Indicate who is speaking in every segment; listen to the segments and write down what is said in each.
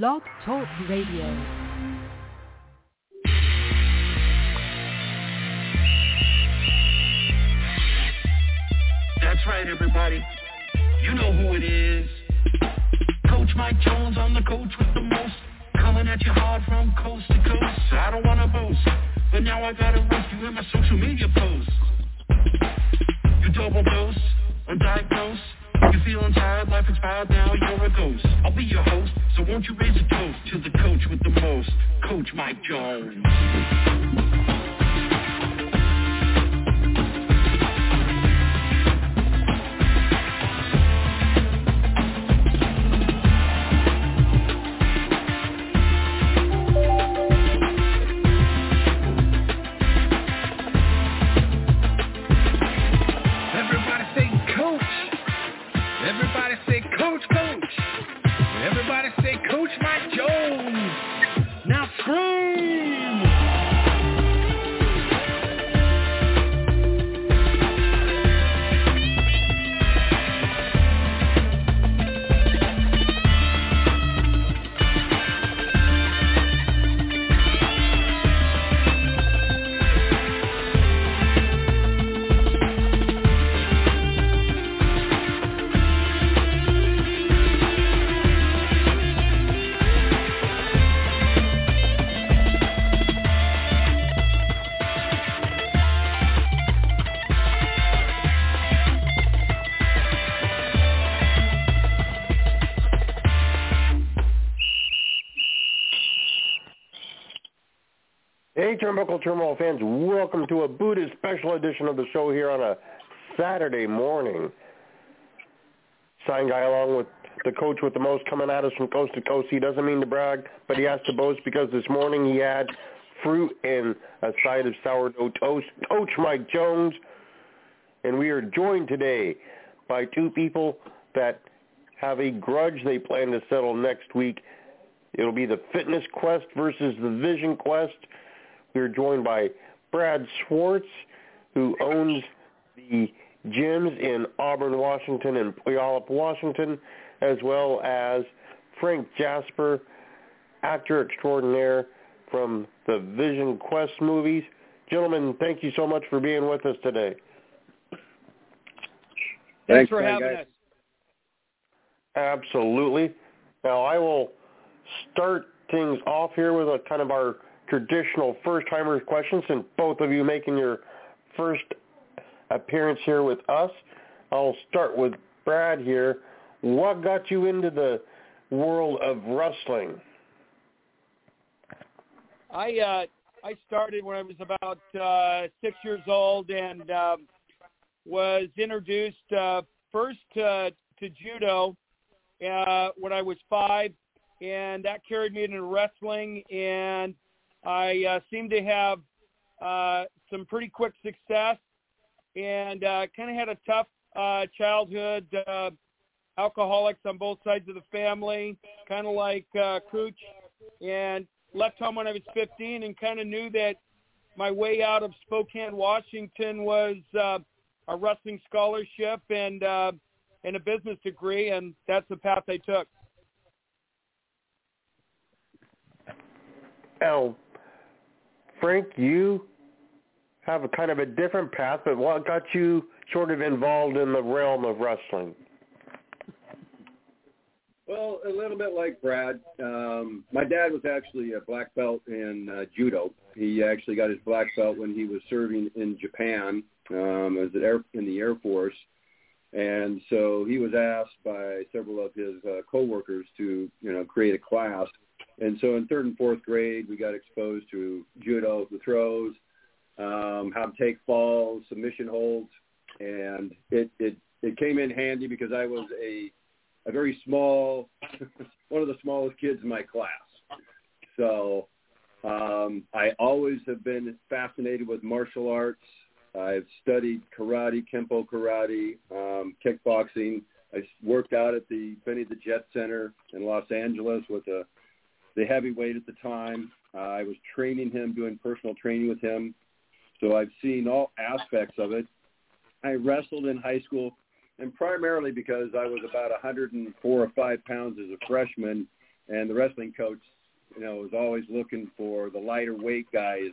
Speaker 1: Blog Talk Radio.
Speaker 2: That's right, everybody. You know who it is. Coach Mike Jones, I'm the coach with the most. Coming at you hard from coast to coast. I don't wanna boast, but now I gotta roast you in my social media posts. You double dose, undiagnosed. You feeling tired, life expired, now you're a ghost. I'll be your host, so won't you raise a toast to the coach with the most, Coach Mike Jones.
Speaker 3: Turmoil fans, welcome to a Buddhist special edition of the show here on a Saturday morning. Sign guy along with the coach with the most coming at us from coast to coast. He doesn't mean to brag, but he has to boast because this morning he had fruit and a side of sourdough toast. Coach Mike Jones, and we are joined today by two people that have a grudge they plan to settle next week. It'll be the Fitness Quest versus the Vision Quest. We're joined by Brad Swartz, who owns the gyms in Auburn, Washington and Puyallup, Washington, as well as Frank Jasper, actor extraordinaire from the Vision Quest movies. Gentlemen, thank you so much for being with us today.
Speaker 4: Thanks, for having us.
Speaker 3: Absolutely. Now I will start things off here with a kind of our traditional first-timers questions, and both of you making your first appearance here with us. I'll start with Brad here. What got you into the world of wrestling?
Speaker 4: I uh, I started when I was about uh, six years old and um, was introduced uh, first uh, to judo uh, when I was five, and that carried me into wrestling. And I uh, seemed to have uh, some pretty quick success, and uh, kind of had a tough uh, childhood. Uh, alcoholics on both sides of the family, kind of like uh, Kuch, and left home when I was 15, and kind of knew that my way out of Spokane, Washington, was uh, a wrestling scholarship and uh, and a business degree, and that's the path I took.
Speaker 3: Now, Frank, you have a kind of a different path, but what got you sort of involved in the realm of wrestling?
Speaker 5: Well, a little bit like Brad. Um, my dad was actually a black belt in uh, judo. He actually got his black belt when he was serving in Japan um, as an air, in the Air Force, and so he was asked by several of his uh, coworkers to, you know, create a class. And so in third and fourth grade, we got exposed to judo, the throws, um, how to take falls, submission holds, and it it it came in handy because I was a a very small, one of the smallest kids in my class. So um, I always have been fascinated with martial arts. I've studied karate, kempo karate, um, kickboxing. I worked out at the Benny the Jet Center in Los Angeles with the the heavyweight at the time. Uh, I was training him, doing personal training with him. So I've seen all aspects of it. I wrestled in high school, and primarily because I was about 104 or 5 pounds as a freshman, and the wrestling coach, you know, was always looking for the lighter weight guys.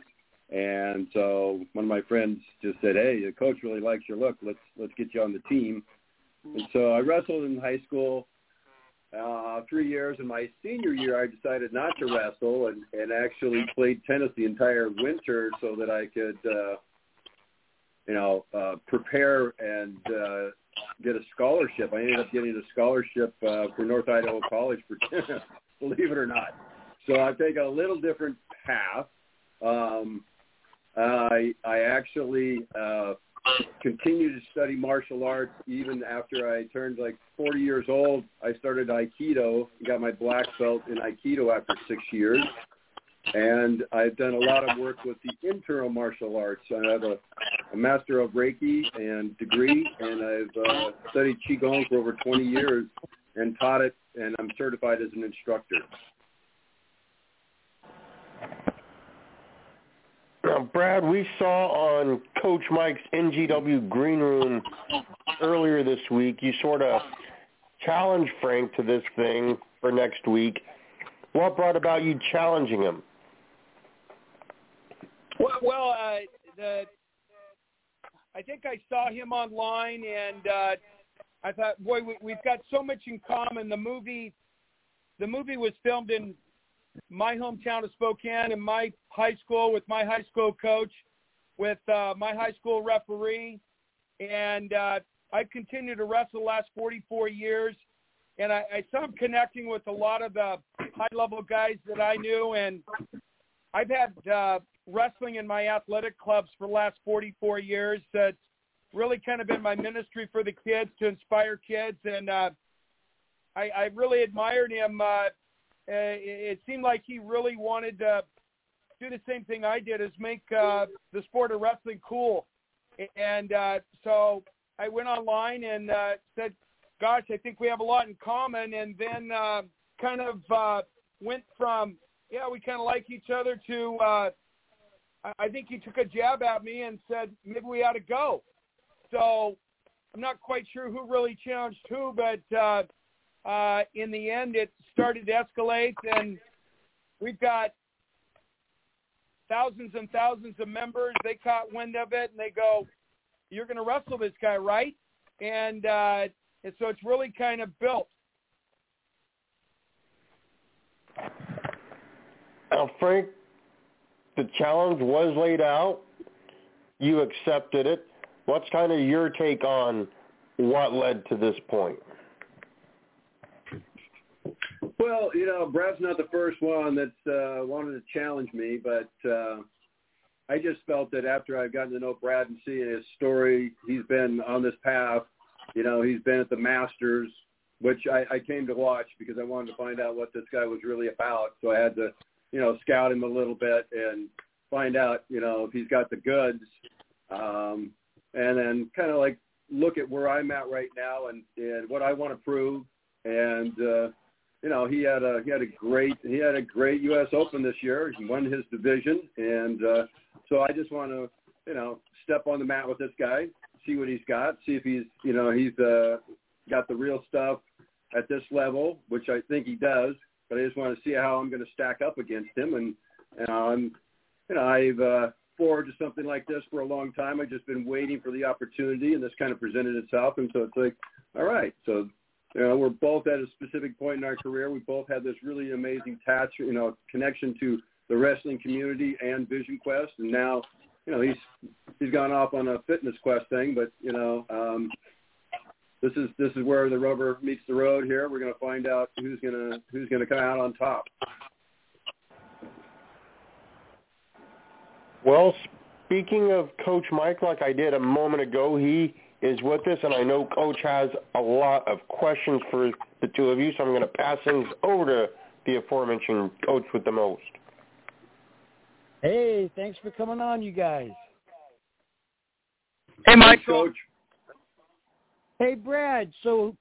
Speaker 5: And so one of my friends just said, "Hey, the coach really likes your look. Let's let's get you on the team." And so I wrestled in high school uh, three years. In my senior year, I decided not to wrestle and, and actually played tennis the entire winter so that I could, uh, you know, uh, prepare and uh, get a scholarship. I ended up getting a scholarship uh, for North Idaho College for tennis, believe it or not. So I take a little different path. Um, I I actually uh, continued to study martial arts even after I turned like 40 years old. I started Aikido, got my black belt in Aikido after six years. And I've done a lot of work with the internal martial arts. I have a, a Master of Reiki and degree, and I've uh, studied Qigong for over 20 years and taught it, and I'm certified as an instructor.
Speaker 3: Now, Brad, we saw on Coach Mike's NGW Green Room earlier this week, you sort of challenged Frank to this thing for next week. What brought about you challenging him?
Speaker 4: Well, well uh, the, I think I saw him online, and uh, I thought, boy, we, we've got so much in common. The movie, the movie was filmed in my hometown of Spokane and my high school with my high school coach, with uh, my high school referee, and uh, I've continued to wrestle the last 44 years. And I, I him connecting with a lot of the high-level guys that I knew, and I've had uh, wrestling in my athletic clubs for the last 44 years. That's really kind of been my ministry for the kids to inspire kids, and uh, I, I really admired him. Uh, it seemed like he really wanted to do the same thing I did, is make uh, the sport of wrestling cool. And uh, so I went online and uh, said, "Gosh, I think we have a lot in common." And then uh, kind of uh, went from, "Yeah, we kind of like each other," to uh, I think he took a jab at me and said, "Maybe we ought to go." So I'm not quite sure who really challenged who, but uh, uh, in the end, it started to escalate, and we've got thousands and thousands of members. They caught wind of it, and they go, "You're going to wrestle this guy, right?" And, uh, and so it's really kind of built.
Speaker 3: Now, Frank, the challenge was laid out. You accepted it. What's kind of your take on what led to this point?
Speaker 5: Well, you know, Brad's not the first one that uh, wanted to challenge me, but uh, I just felt that after I've gotten to know Brad and seeing his story, he's been on this path. You know, he's been at the Masters, which I, I came to watch because I wanted to find out what this guy was really about. So I had to, you know, scout him a little bit and find out, you know, if he's got the goods, um, and then kind of like look at where I'm at right now and and what I want to prove. And uh, you know, he had a he had a great he had a great U.S. Open this year. He won his division, and uh, so I just want to you know step on the mat with this guy, see what he's got, see if he's you know he's uh, got the real stuff at this level, which I think he does. But I just want to see how I'm going to stack up against him, and and um, you know I've uh, forward to something like this for a long time. I've just been waiting for the opportunity, and this kind of presented itself, and so it's like, all right, so you know, we're both at a specific point in our career. We both had this really amazing touch, you know, connection to the wrestling community and Vision Quest, and now, you know, he's he's gone off on a fitness quest thing. But you know, um, this is this is where the rubber meets the road. Here, we're going to find out who's gonna who's gonna come out on top.
Speaker 3: Well, speaking of Coach Mike, like I did a moment ago, he is with us, and I know Coach has a lot of questions for the two of you, so I'm going to pass things over to the aforementioned Coach with the most.
Speaker 1: Hey, thanks for coming on, you guys.
Speaker 4: Hey, Michael.
Speaker 5: Coach.
Speaker 1: Hey, Brad. So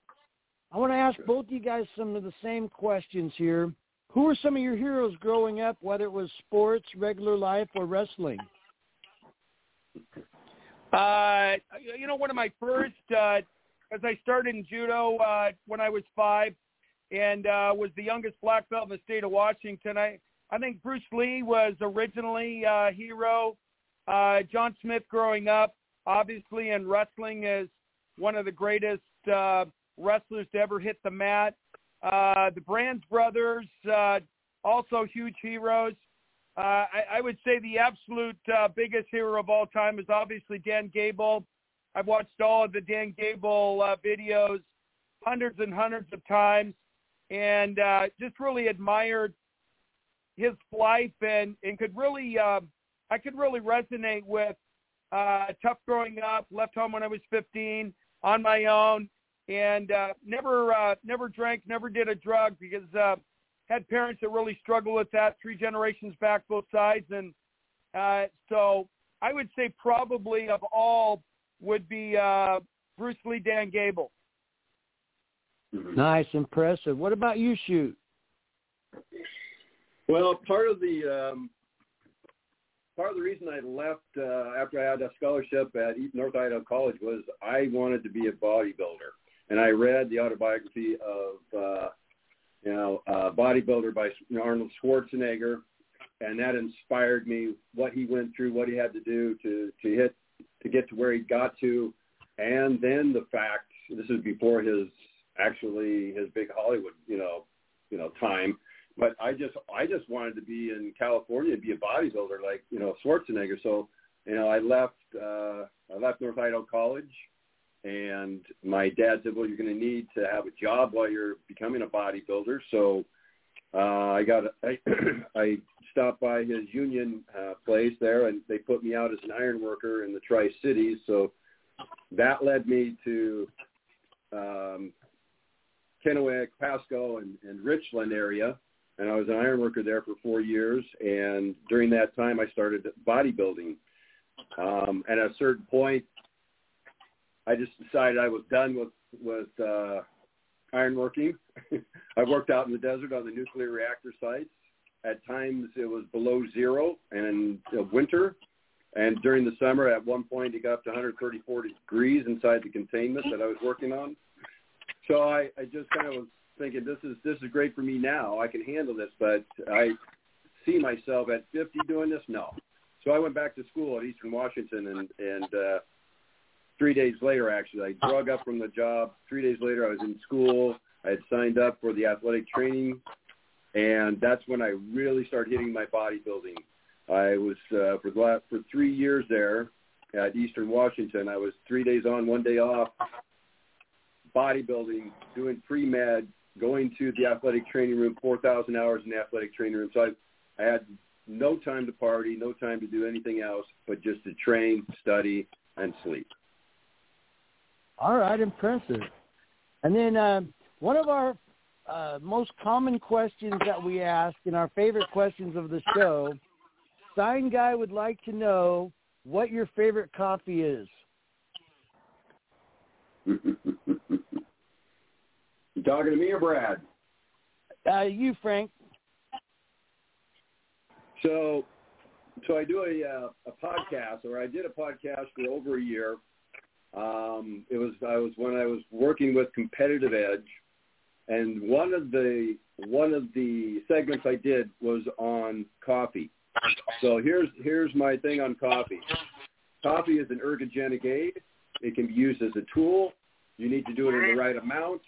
Speaker 1: I want to ask both you guys some of the same questions here. Who were some of your heroes growing up, whether it was sports, regular life, or wrestling?
Speaker 4: Uh, you know, one of my first, uh, as I started in judo uh, when I was five, and uh, was the youngest black belt in the state of Washington. I I think Bruce Lee was originally a hero. Uh, John Smith growing up, obviously in wrestling, is one of the greatest uh, wrestlers to ever hit the mat. Uh, the Brands brothers, uh, also huge heroes. Uh, I, I would say the absolute uh, biggest hero of all time is obviously Dan Gable. I've watched all of the Dan Gable uh, videos hundreds and hundreds of times and uh, just really admired his life and, and could really, uh, I could really resonate with uh, tough growing up, left home when I was 15 on my own and uh, never, uh, never drank, never did a drug because uh, had parents that really struggled with that three generations back, both sides. And uh, so I would say probably of all would be uh, Bruce Lee, Dan Gable.
Speaker 1: Mm-hmm. Nice, impressive. What about you, shoot?
Speaker 5: Well, part of the um, part of the reason I left uh, after I had a scholarship at North Idaho College was I wanted to be a bodybuilder, and I read the autobiography of uh, you know uh, bodybuilder by Arnold Schwarzenegger, and that inspired me. What he went through, what he had to do to to hit to get to where he got to, and then the fact this is before his actually his big Hollywood you know you know time. But I just I just wanted to be in California and be a bodybuilder like you know Schwarzenegger. So you know I left uh, I left North Idaho College, and my dad said, well you're going to need to have a job while you're becoming a bodybuilder. So uh, I got I, I stopped by his union uh, place there, and they put me out as an iron worker in the Tri Cities. So that led me to um, Kennewick, Pasco, and, and Richland area, and I was an iron worker there for four years. And during that time, I started bodybuilding. Um, at a certain point, I just decided I was done with with uh, ironworking. I worked out in the desert on the nuclear reactor sites. At times it was below zero and uh, winter. And during the summer, at one point, it got up to 134 degrees inside the containment that I was working on. So I, I just kind of was thinking, this is this is great for me now. I can handle this, but I see myself at 50 doing this. No. So I went back to school at Eastern Washington, and and uh, three days later, actually, I drug up from the job. Three days later, I was in school. I had signed up for the athletic training, and that's when I really started hitting my bodybuilding. I was uh, for the last, for three years there at Eastern Washington. I was three days on, one day off, bodybuilding, doing pre med, going to the athletic training room, four thousand hours in the athletic training room. So I, I had no time to party, no time to do anything else, but just to train, study, and sleep.
Speaker 1: All right, impressive. And then uh, one of our uh, most common questions that we ask and our favorite questions of the show, Sign Guy would like to know what your favorite coffee is.
Speaker 5: you talking to me or Brad?
Speaker 1: Uh, you, Frank.
Speaker 5: So, so I do a uh, a podcast, or I did a podcast for over a year um, it was I was when I was working with Competitive Edge, and one of the one of the segments I did was on coffee. So here's here's my thing on coffee. Coffee is an ergogenic aid. It can be used as a tool. You need to do it in the right amount.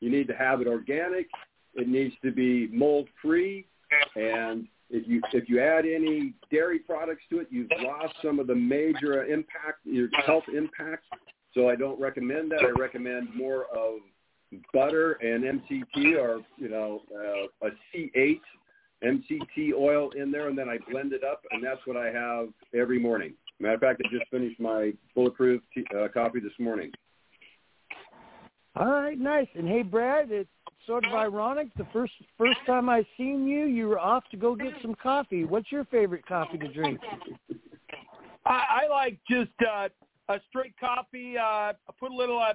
Speaker 5: You need to have it organic. It needs to be mold free, and if you if you add any dairy products to it, you've lost some of the major impact, your health impacts. So I don't recommend that. I recommend more of butter and MCT or you know uh, a C8 MCT oil in there, and then I blend it up, and that's what I have every morning. Matter of fact, I just finished my bulletproof tea, uh, coffee this morning.
Speaker 1: All right, nice. And hey, Brad, it's sort of ironic. The first first time I seen you, you were off to go get some coffee. What's your favorite coffee to drink?
Speaker 4: I, I like just uh, a straight coffee. Uh, I put a little. Uh,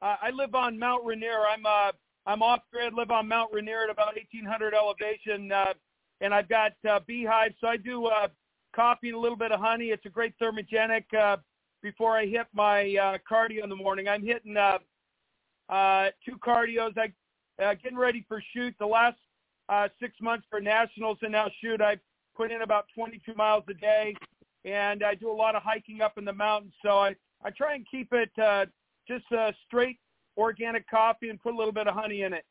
Speaker 4: I live on Mount Rainier. I'm uh, I'm off grid. Live on Mount Rainier at about 1800 elevation, uh, and I've got uh, beehives. So I do uh, coffee and a little bit of honey. It's a great thermogenic. Uh, before I hit my uh, cardio in the morning, I'm hitting uh, uh, two cardios. I uh, getting ready for shoot the last uh, six months for nationals, and now shoot. I've put in about 22 miles a day, and I do a lot of hiking up in the mountains. So I I try and keep it uh, just uh, straight organic coffee and put a little bit of honey in it.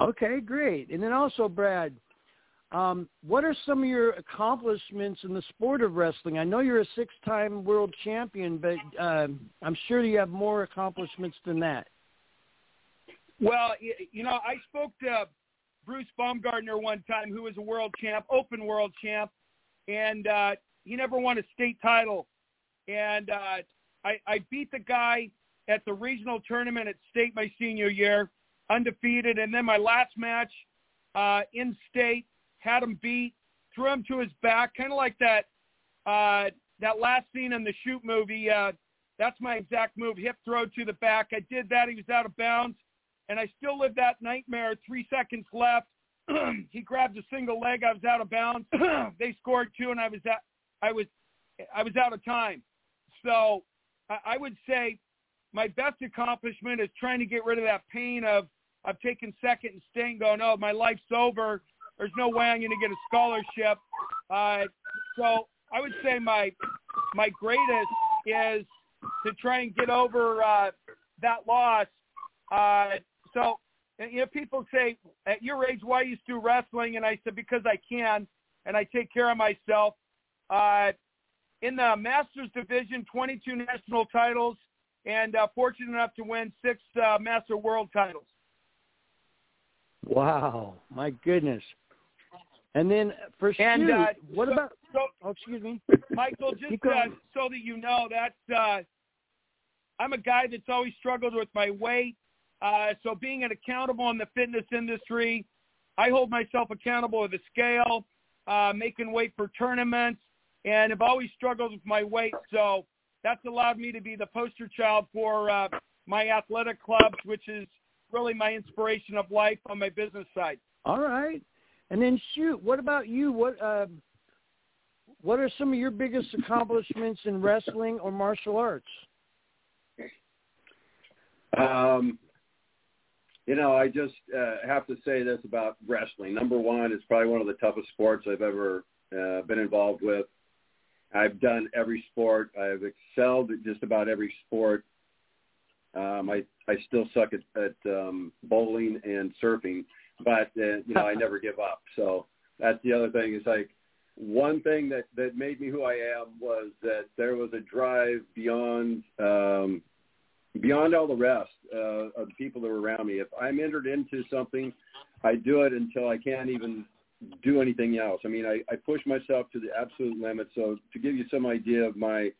Speaker 1: Okay, great. And then also, Brad, um, what are some of your accomplishments in the sport of wrestling? I know you're a six-time world champion, but uh, I'm sure you have more accomplishments than that.
Speaker 4: Well, you know, I spoke to Bruce Baumgartner one time, who was a world champ, open world champ, and uh, he never won a state title. And uh, I, I beat the guy at the regional tournament at state my senior year, undefeated. And then my last match uh, in state, had him beat, threw him to his back, kind of like that uh, that last scene in the shoot movie. Uh, that's my exact move, hip throw to the back. I did that. He was out of bounds, and I still lived that nightmare. Three seconds left. he grabbed a single leg. I was out of bounds. they scored two, and I was at, I was I was out of time. So I, I would say my best accomplishment is trying to get rid of that pain of I've taken second and staying going, oh, my life's over. There's no way I'm going to get a scholarship. Uh, so I would say my my greatest is to try and get over uh, that loss. Uh, so you know, people say at your age, why are you still wrestling? And I said because I can, and I take care of myself. Uh, in the Masters division, 22 national titles, and uh, fortunate enough to win six uh, Master World titles.
Speaker 1: Wow, my goodness. And then for
Speaker 4: and,
Speaker 1: shoot,
Speaker 4: uh,
Speaker 1: what
Speaker 4: so,
Speaker 1: about?
Speaker 4: So,
Speaker 1: oh, excuse me,
Speaker 4: Michael. Just uh, so that you know, that uh, I'm a guy that's always struggled with my weight. Uh, so being an accountable in the fitness industry, I hold myself accountable with a scale, uh, making weight for tournaments, and have always struggled with my weight. So that's allowed me to be the poster child for uh, my athletic clubs, which is really my inspiration of life on my business side.
Speaker 1: All right. And then shoot, what about you? What uh, what are some of your biggest accomplishments in wrestling or martial arts?
Speaker 5: Um, you know, I just uh, have to say this about wrestling. Number one, it's probably one of the toughest sports I've ever uh, been involved with. I've done every sport. I've excelled at just about every sport. Um, I I still suck at, at um, bowling and surfing, but uh, you know I never give up. So that's the other thing. Is like one thing that that made me who I am was that there was a drive beyond um, beyond all the rest uh, of the people that were around me. If I'm entered into something, I do it until I can't even do anything else. I mean, I, I push myself to the absolute limit. So to give you some idea of my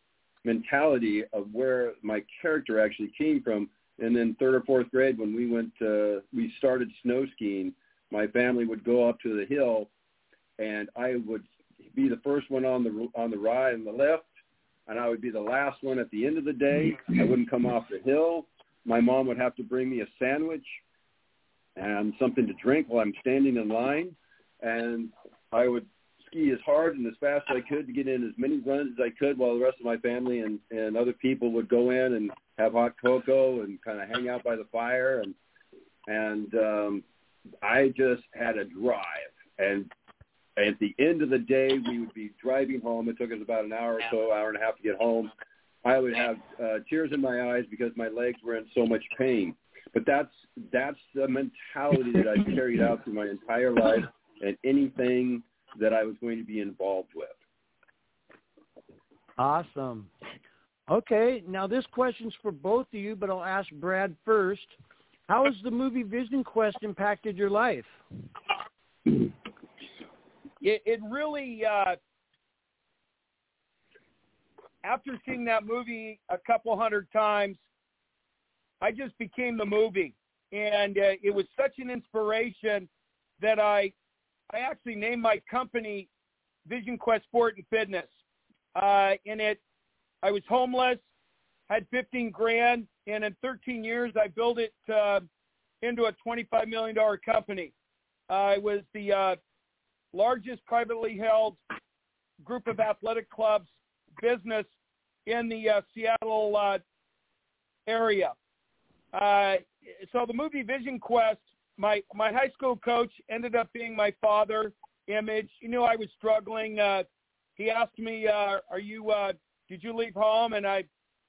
Speaker 5: mentality of where my character actually came from, and then third or fourth grade when we went uh, we started snow skiing my family would go up to the hill and i would be the first one on the on the ride and the lift and i would be the last one at the end of the day. I wouldn't come off the hill. My mom would have to bring me a sandwich and something to drink while i'm standing in line. And i would ski as hard and as fast as i could to get in as many runs as i could while the rest of my family and and other people would go in and have hot cocoa and kind of hang out by the fire. And and um I just had a drive. And at the end of the day we would be driving home it took us about an hour or so hour and a half to get home I would have uh, tears in my eyes because my legs were in so much pain but that's that's the mentality that I carried out through my entire life and anything that I was going to be involved with
Speaker 1: Awesome. Okay, now this question's for both of you, but I'll ask Brad first. How has the movie Vision Quest impacted your life?
Speaker 4: It, it really, uh, after seeing that movie a couple hundred times, I just became the movie, and uh, it was such an inspiration that I, I actually named my company Vision Quest Sport and Fitness, uh, and it I was homeless, had 15 grand, and in 13 years I built it uh, into a 25 million dollar company. I was the uh, largest privately held group of athletic clubs business in the uh, Seattle uh, area. Uh, so the movie Vision Quest, my my high school coach ended up being my father. Image, he knew I was struggling. Uh, he asked me, uh, "Are you? Uh, did you leave home?" And I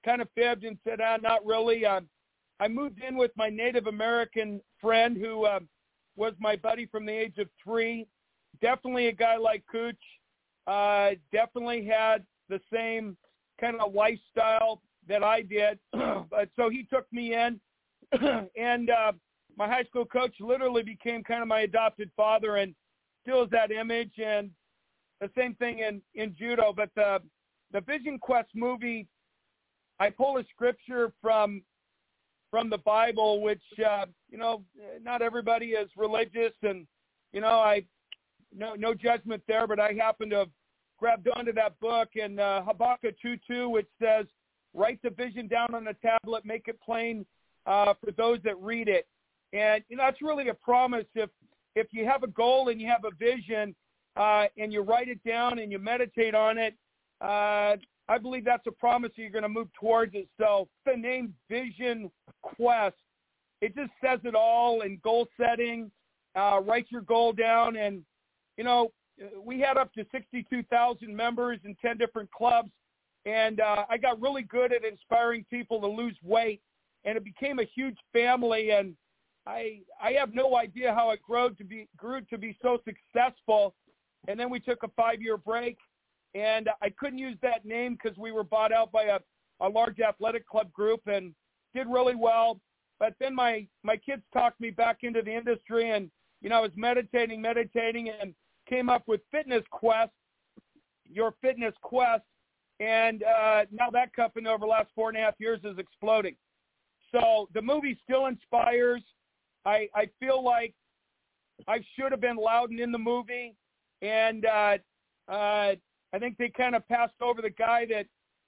Speaker 4: kind of fibbed and said, "Ah, not really." Uh, I moved in with my Native American friend who uh, was my buddy from the age of three. Definitely a guy like Kuch. Uh, definitely had the same kind of lifestyle that I did. but so he took me in, and uh, my high school coach literally became kind of my adopted father, and still is that image. And the same thing in in judo. But the the Vision Quest movie, I pull a scripture from from the Bible, which uh, you know not everybody is religious, and you know I no no judgment there, but I happen to have grabbed onto that book and uh, Habakkuk 2:2, which says, "Write the vision down on a tablet, make it plain uh, for those that read it." And you know that's really a promise. If if you have a goal and you have a vision, uh, and you write it down and you meditate on it, uh, I believe that's a promise that you're going to move towards it. So the name Vision Quest, it just says it all in goal setting. Uh, write your goal down, and you know we had up to 62,000 members in 10 different clubs, and uh, I got really good at inspiring people to lose weight, and it became a huge family. And I I have no idea how it grew to be grew to be so successful. And then we took a five year break, and I couldn't use that name because we were bought out by a, a large athletic club group and did really well. But then my my kids talked me back into the industry, and you know I was meditating, meditating, and came up with Fitness Quest, your Fitness Quest, and uh, now that company over the last four and a half years is exploding. So the movie still inspires. I I feel like I should have been Louden in the movie, and uh, uh, I think they kind of passed over the guy that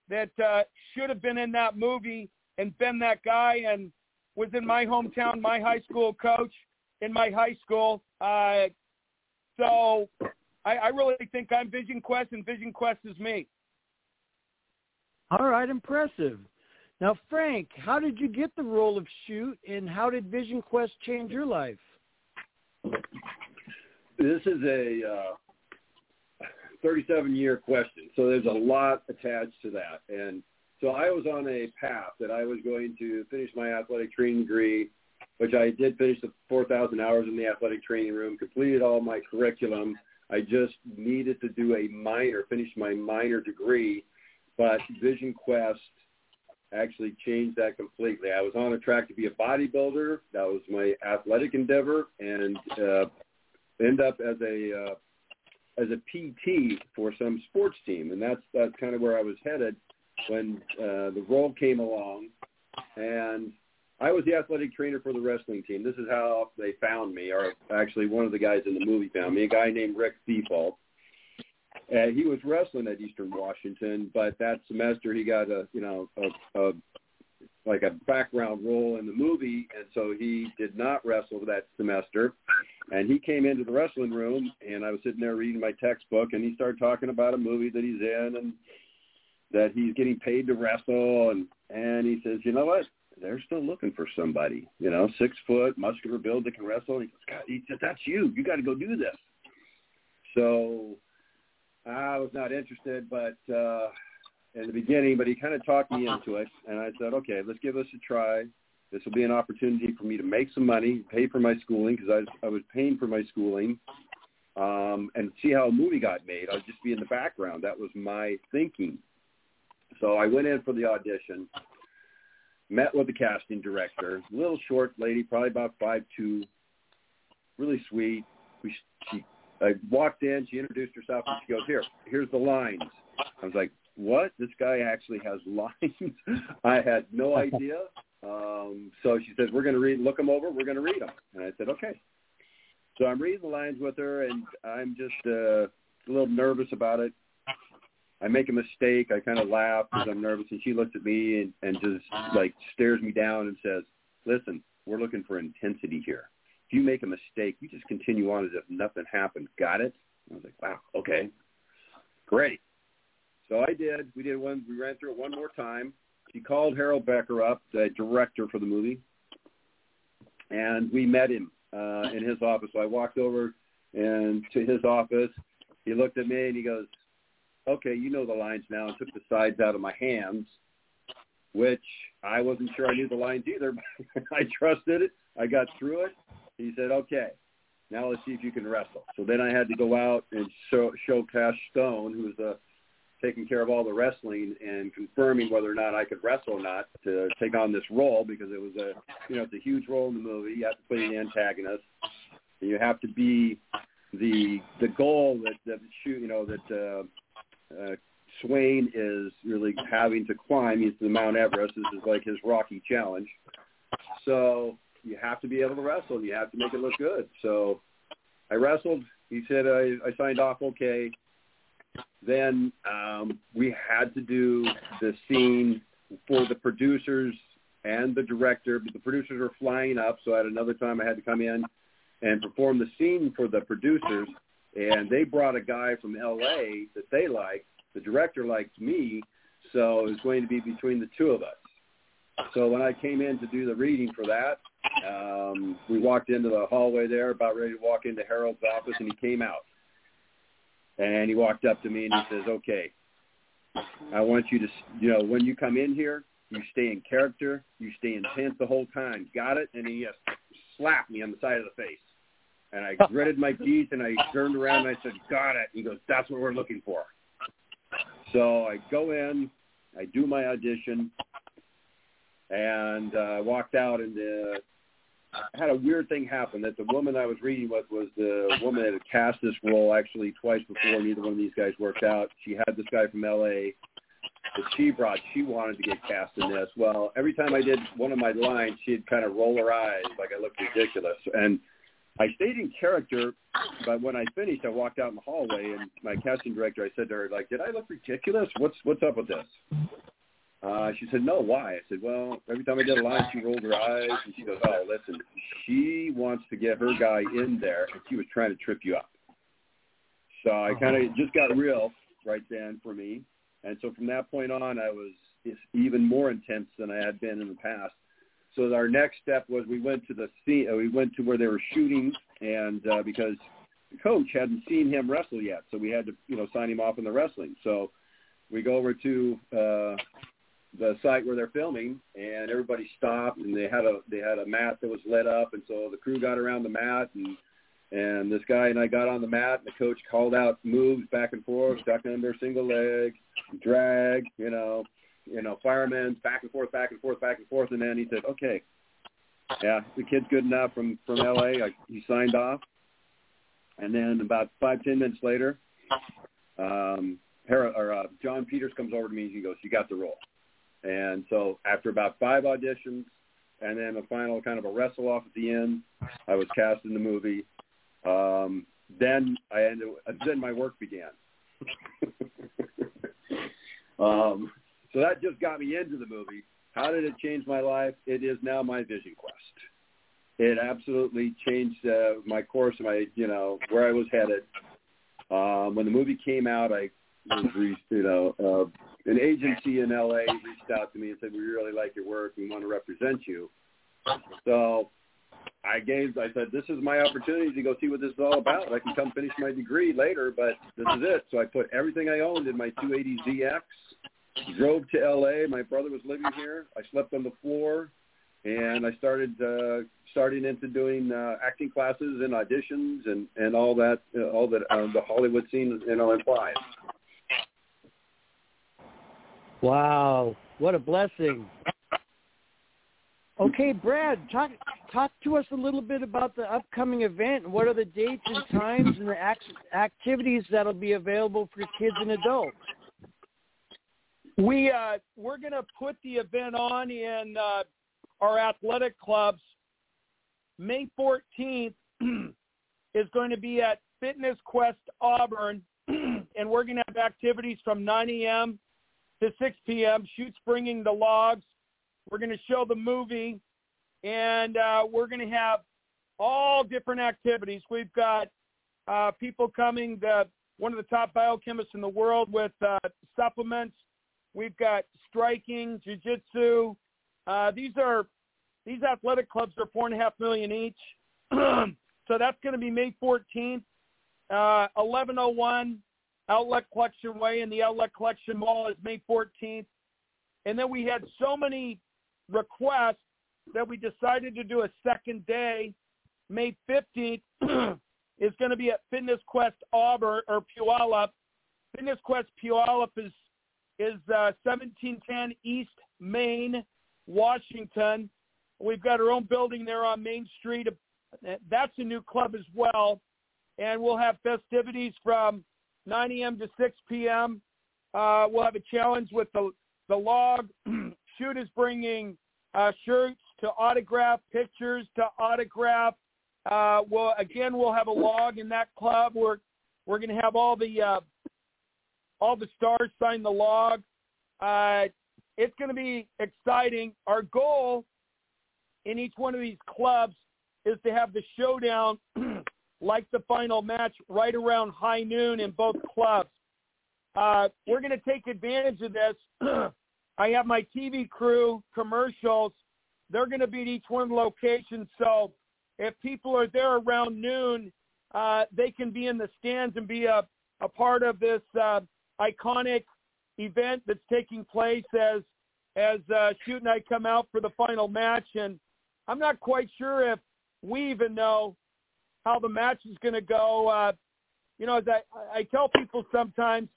Speaker 4: that uh, should have been in that movie and been that guy and was in my hometown, my high school coach in my high school. Uh, so I, I really think I'm Vision Quest, and Vision Quest is me.
Speaker 1: All right, impressive. Now, Frank, how did you get the role of Shoot, and how did Vision Quest change your life?
Speaker 5: This is a uh, 37-year question, so there's a lot attached to that. And so I was on a path that I was going to finish my athletic training degree which I did finish the 4,000 hours in the athletic training room, completed all my curriculum. I just needed to do a minor, finish my minor degree, but Vision Quest actually changed that completely. I was on a track to be a bodybuilder. That was my athletic endeavor, and uh, end up as a uh, as a PT for some sports team, and that's that's kind of where I was headed when uh, the role came along, and I was the athletic trainer for the wrestling team. This is how they found me, or actually one of the guys in the movie found me, a guy named Rick Default. And he was wrestling at Eastern Washington, but that semester he got a, you know, a, a like a background role in the movie, and so he did not wrestle that semester. And he came into the wrestling room, and I was sitting there reading my textbook, and he started talking about a movie that he's in, and that he's getting paid to wrestle, and and he says, you know what? They're still looking for somebody, you know, six foot, muscular build that can wrestle. And he goes, God, he said, that's you. You got to go do this. So I was not interested, but uh, in the beginning, but he kind of talked me into it, and I said, okay, let's give this a try. This will be an opportunity for me to make some money, pay for my schooling because I was, I was paying for my schooling, um, and see how a movie got made. I'd just be in the background. That was my thinking. So I went in for the audition met with the casting director, little short lady, probably about five two, really sweet. We she I walked in, she introduced herself, and she goes, "Here, here's the lines." I was like, "What? This guy actually has lines?" I had no idea. Um, so she says, "We're going to read, look them over. We're going to read them." And I said, "Okay." So I'm reading the lines with her, and I'm just uh, a little nervous about it. I make a mistake, I kind of laugh because I'm nervous, and she looks at me and, and just like stares me down and says, "Listen, we're looking for intensity here. If you make a mistake, you just continue on as if nothing happened. Got it?" I was like, "Wow, okay, great." So I did. We did one. We ran through it one more time. She called Harold Becker up, the director for the movie, and we met him uh, in his office. So I walked over and to his office. He looked at me and he goes, "Okay, you know the lines now." And took the sides out of my hands, which I wasn't sure I knew the lines either. But I trusted it. I got through it. He said, "Okay, now let's see if you can wrestle." So then I had to go out and show, show Cash Stone, who was uh, taking care of all the wrestling and confirming whether or not I could wrestle or not to take on this role because it was a you know it's a huge role in the movie. You have to play the antagonist. And you have to be the the goal that that shoot you know that uh, uh, Swain is really having to climb. He's the Mount Everest. This is like his Rocky challenge. So you have to be able to wrestle. and You have to make it look good. So I wrestled. He said I, I signed off okay. Then um, we had to do the scene for the producers and the director. But the producers were flying up, so at another time I had to come in and perform the scene for the producers. And they brought a guy from L.A. that they liked. The director liked me, so it was going to be between the two of us. So when I came in to do the reading for that, um, we walked into the hallway there, about ready to walk into Harold's office, and he came out. And he walked up to me and he says, "Okay, I want you to, you know, when you come in here, you stay in character, you stay intense the whole time. Got it?" And he just slapped me on the side of the face. And I gritted my teeth and I turned around and I said, "Got it." He goes, "That's what we're looking for." So I go in, I do my audition, and uh, walked out and uh, I had a weird thing happen that the woman I was reading with was the woman that had cast this role actually twice before. Neither one of these guys worked out. She had this guy from L.A. that she brought. She wanted to get cast in this. Well, every time I did one of my lines, she'd kind of roll her eyes like I looked ridiculous. And I stayed in character, but when I finished, I walked out in the hallway, and my casting director, I said to her, like, "Did I look ridiculous? What's what's up with this?" Uh, she said, no, why? I said, well, every time I did a line, she rolled her eyes, and she goes, oh, listen, she wants to get her guy in there, and she was trying to trip you up. So I kind of just got real right then for me. And so from that point on, I was even more intense than I had been in the past. So our next step was we went to the scene, uh, we went to where they were shooting, and uh, because the coach hadn't seen him wrestle yet, so we had to, you know, sign him off in the wrestling. So we go over to uh, the site where they're filming, and everybody stopped, and they had a they had a mat that was lit up, and so the crew got around the mat, and and this guy and I got on the mat, and the coach called out moves back and forth, duck under single leg, drag, you know, you know, firemen back and forth, back and forth, back and forth, and then he said, okay, yeah, the kid's good enough from from L.A. I, he signed off, and then about five ten minutes later, um, Her- or uh, Jon Peters comes over to me and he goes, "You got the role." And so after about five auditions and then a final kind of a wrestle off at the end, I was cast in the movie. Um, then I ended. Then my work began. um, so that just got me into the movie. How did it change my life? It is now my vision quest. It absolutely changed uh, my course, my you know where I was headed. Um, when the movie came out, I was, you know, uh, an agency in LA reached out to me and said, "We really like your work. We want to represent you." So I gave. I said, "This is my opportunity to go see what this is all about. I can come finish my degree later, but this is it." So I put everything I owned in my 280ZX. Drove to LA. My brother was living here. I slept on the floor, and I started uh, starting into doing uh, acting classes and auditions and and all that, uh, all that uh, the Hollywood scene you know implies.
Speaker 1: Wow, what a blessing. Okay, Brad, talk talk to us a little bit about the upcoming event. What are the dates and times and the act- activities that'll be available for kids and adults?
Speaker 4: We uh, we're going to put the event on in uh, our athletic clubs. May 14th is going to be at Fitness Quest Auburn, and we're going to have activities from 9 a.m to 6 p.m. Shoots bringing the logs. We're going to show the movie, and uh, we're going to have all different activities. We've got uh, people coming, the, one of the top biochemists in the world with uh, supplements. We've got striking, jiu-jitsu. Uh, these are these athletic clubs are four and a half million each. so that's going to be May 14th, uh, 1101 Outlet Collection Way in the Outlet Collection Mall is May 14th. And then we had so many requests that we decided to do a second day. May 15th is going to be at Fitness Quest Auburn or Puyallup. Fitness Quest Puyallup is is uh, 1710 East Main, Washington. We've got our own building there on Main Street. That's a new club as well. And we'll have festivities from 9 a.m. to 6 p.m. Uh, we'll have a challenge with the, the log. Shoot is bringing uh, shirts to autograph, pictures to autograph. Uh, well, again, we'll have a log in that club. We're we're going to have all the uh, all the stars sign the log. Uh, it's going to be exciting. Our goal in each one of these clubs is to have the showdown like the final match right around high noon in both clubs. Uh, we're going to take advantage of this. I have my TV crew commercials. They're going to be at each one of the locations. So if people are there around noon, uh, they can be in the stands and be a, a part of this uh, iconic event that's taking place as as uh, Shoot and I come out for the final match. And I'm not quite sure if we even know how the match is going to go. Uh, you know, as I, I tell people sometimes,